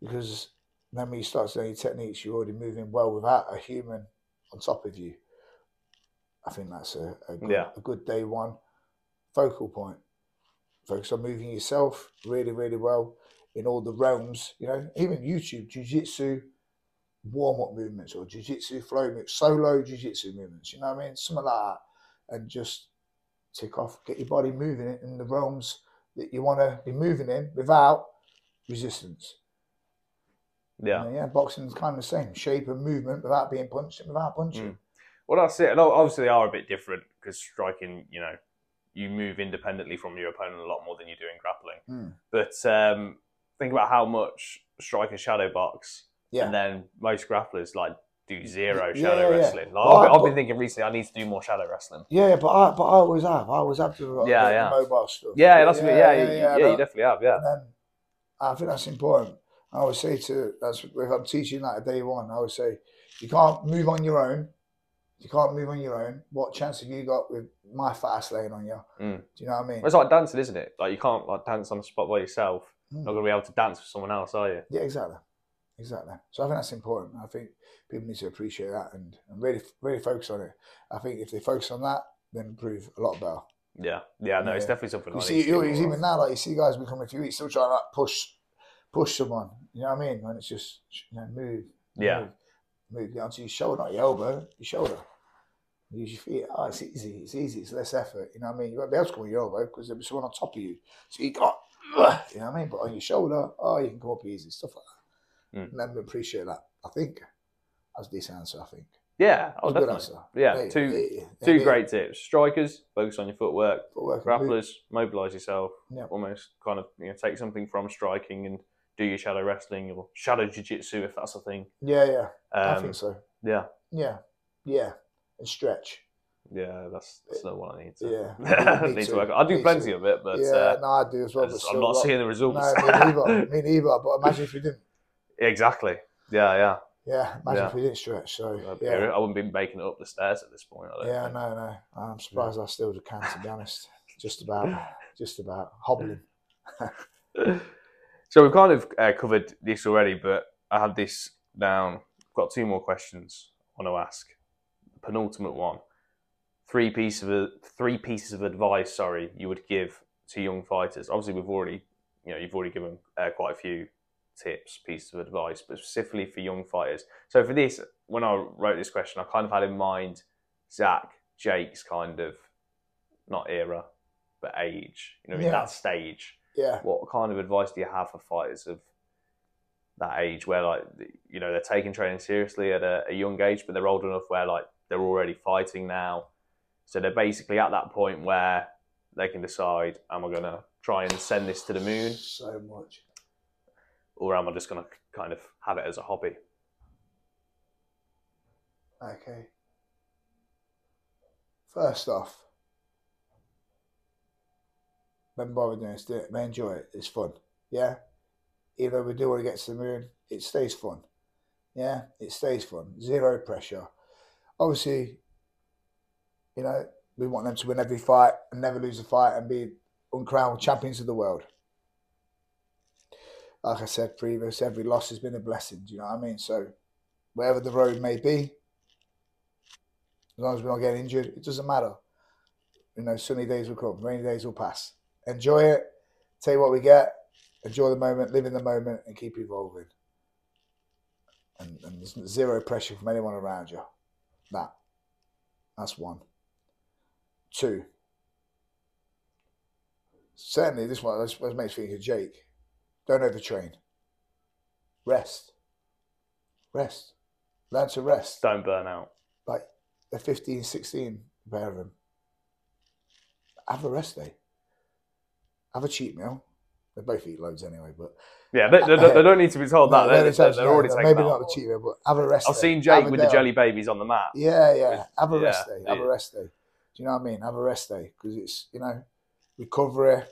Because then when you start to know your techniques, you're already moving well without a human on top of you. I think that's a, a, good, yeah. a good day one focal point. Focus on moving yourself really, really well in all the realms. You know, even YouTube, jiu-jitsu, warm-up movements or jiu-jitsu flow movements, solo jiu-jitsu movements. You know what I mean? Something like that, and just tick off, get your body moving in the realms that you want to be moving in without resistance. Yeah, you know, yeah. Boxing's kind of the same shape and movement without being punched and without punching. Mm. Well, that's it. And obviously, they are a bit different because striking, you know, you move independently from your opponent a lot more than you do in grappling. Mm. But um, think about how much strikers shadow box, yeah. and then most grapplers like do zero shadow yeah, yeah, wrestling. Like, I've, I've, been thinking recently I need to do more shadow wrestling. Yeah, but I but I always have. I always have to. Yeah, yeah. Mobile stuff. Yeah, that's yeah, yeah, yeah, you definitely have. Yeah. I think that's important. I always say to that's if I'm teaching that at day one, I always say you can't move on your own. You can't move on your own. What chance have you got with my fast laying on you? Mm. Do you know what I mean? It's like dancing, isn't it? Like you can't like dance on the spot by yourself. Mm. Not gonna be able to dance with someone else, are you? Yeah, exactly, exactly. So I think that's important. I think people need to appreciate that and, and really, really focus on it. I think if they focus on that, then improve a lot better. Yeah, yeah. No, it's definitely something. You I see, even now, like you see guys become a few weeks still trying to like push, push someone. You know what I mean? When it's just you know, move, Yeah. move, move onto your shoulder, not your elbow, your shoulder. Use your feet. Oh, it's easy. It's easy. It's less effort. You know what I mean? You won't be able to come on your elbow because there'll be someone on top of you. So you got, you know what I mean? But on your shoulder, oh, you can come up easy. Stuff like that. Mm. And appreciate that. I think that's a decent answer. I think. Yeah, oh, good answer. Yeah, two two great tips. Strikers, focus on your footwork. footwork. Grapplers, mobilise yourself. Yeah. Almost kind of you know take something from striking and do your shadow wrestling or shadow jiu-jitsu if that's a thing. Yeah, yeah. I Um, think so. yeah, Yeah, yeah. And stretch. yeah, that's that's not what I need to. Yeah, (laughs) me need to work. I do plenty too. of it, but yeah, uh, no, I do as well. I But just- I'm not seeing the results. No, me neither. (laughs) me neither. But imagine if we didn't. exactly. Yeah, yeah. Yeah, imagine Yeah. if we didn't stretch. So yeah, I wouldn't be making it up the stairs at this point. I don't yeah, think. no, no. I'm surprised I still can. To be honest, just about, (laughs) just about hobbling. So we've kind of uh, covered this already, but I have this down. I've got two more questions I want to ask. Penultimate one: three pieces of three pieces of advice. Sorry, you would give to young fighters. Obviously, we've already, you know, you've already given uh, quite a few tips, pieces of advice, but specifically for young fighters. So for this, when I wrote this question, I kind of had in mind Zach, Jake's kind of not era, but age. You know, Yeah. that stage Yeah, what kind of advice do you have for fighters of that age where like you know they're taking training seriously at a, a young age but they're old enough where like they're already fighting now so they're basically at that point where they can decide am i going to try and send this to the moon so much. or am i just going to kind of have it as a hobby Okay. First off, don't bother doing it. Enjoy it. It's fun. Yeah. Though we do want to get to the moon, it stays fun. Yeah, it stays fun. Zero pressure. Obviously, you know, we want them to win every fight and never lose a fight and be uncrowned champions of the world. Like I said previous, every loss has been a blessing. Do you know what I mean? So, wherever the road may be, as long as we're not getting injured, it doesn't matter. You know, sunny days will come, rainy days will pass. Enjoy it, take what we get, enjoy the moment, live in the moment, and keep evolving. And, and there's zero pressure from anyone around you. That. That's one. Two. Certainly, this one this, this makes me think of Jake. Don't overtrain. Rest. Rest. Learn to rest don't burn out like they're 15, 16, a pair of them. Have a rest day. Have a cheat meal. They both eat loads anyway, but yeah they, they, don't- they don't need to be told that they're, they they're, they're already no, taking maybe not board. cheat meal, but have a rest day. i've day. seen jake a with the jelly babies on the mat Yeah, yeah. with- Have a yeah, rest day. Have yeah. a rest day. Do you know what I mean? Have a rest day because it's you know recovery,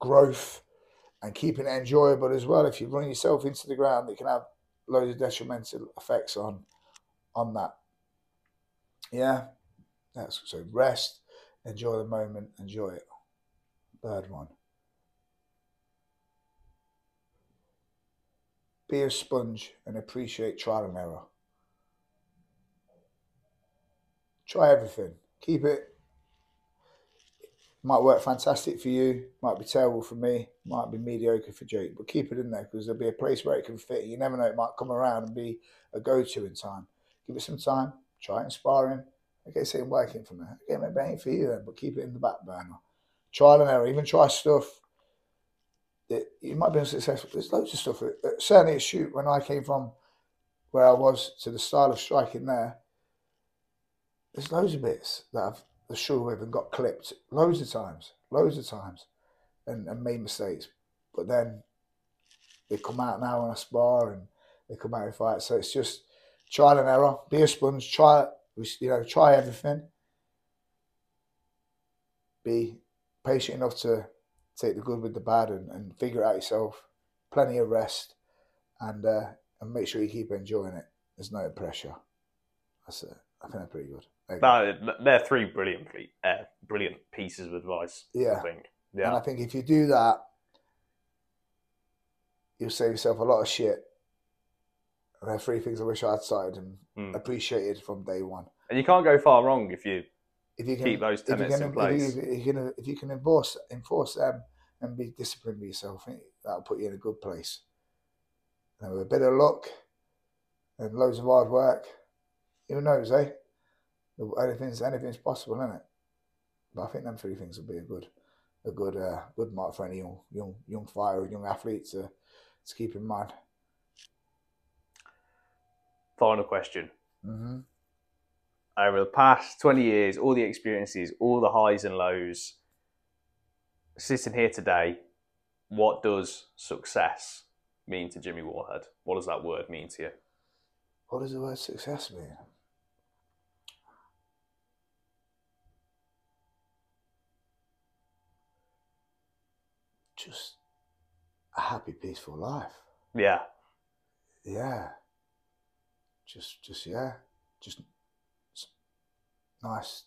growth, and keeping it enjoyable as well. If you run yourself into the ground, it can have loads of detrimental effects on on that. Yeah, that's so rest, enjoy the moment, enjoy it. Third one. Be a sponge and appreciate trial and error. Try everything. Keep it. Might work fantastic for you. Might be terrible for me. Might be mediocre for Jake. But keep it in there because there'll be a place where it can fit. You never know. It might come around and be a go-to in time. Give it some time. Try it in sparring. Okay, say working for me. Okay, maybe it ain't for you then, but keep it in the back burner. Trial and error. Even try stuff that you might be unsuccessful. There's loads of stuff. Uh, Certainly, at shoot when I came from where I was to the style of striking there, there's loads of bits that I've the struggled with and got clipped loads of times, loads of times, and, and made mistakes. But then they come out now in a spar and they come out in fight. So it's just trial and error. Be a sponge. Try you know try everything. Be patient enough to take the good with the bad and, and figure it out yourself. Plenty of rest, and uh, and make sure you keep enjoying it. There's no pressure. That's it. I think that's pretty good. There you go. No, they're three brilliant, uh, brilliant pieces of advice. Yeah. I think. And I think if you do that, you'll save yourself a lot of shit. And there are three things I wish I had started and Mm. appreciated from day one. and you can't go far wrong if you If you can keep those if you tenets can, in place. If you, can, if you can enforce enforce them and be disciplined with yourself, that'll put you in a good place. And with a bit of luck and loads of hard work, who knows, eh? Anything's anything's possible, isn't it? But I think them three things would be a good, a good, uh, good mark for any young, young, young fighter, or young athlete to, to keep in mind. Final question. hmm Over the past 20 years, all the experiences, all the highs and lows, sitting here today, what does success mean to Jimmy Wallhead? What does that word mean to you? What does the word success mean? Just a happy, peaceful life. Yeah, Yeah. Just, just yeah, just nice,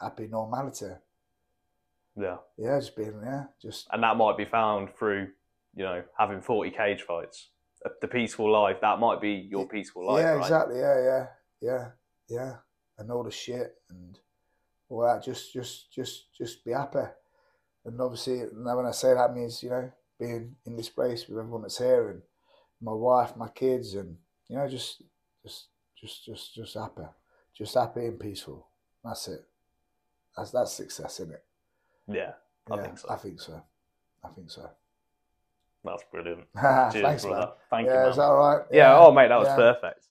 happy normality. yeah. Yeah, just being yeah, just And that might be found through, you know, having 40 cage fights. The peaceful life, that might be your peaceful life, yeah, right? exactly. Yeah, yeah, yeah, yeah, and all the shit and all that. Just, just, just, just be happy. And obviously, now when I say that means you know being in this place with everyone that's here and my wife, my kids, and you know just, just, just, just, just happy, just happy and peaceful. That's it. That's that's success, isn't it? Yeah, I Yeah, think so. I think so. I think so. That's brilliant. (laughs) Thanks, Cheers, man. brother. Thank yeah, you, man. is that all right? yeah, oh, mate, that was yeah. perfect.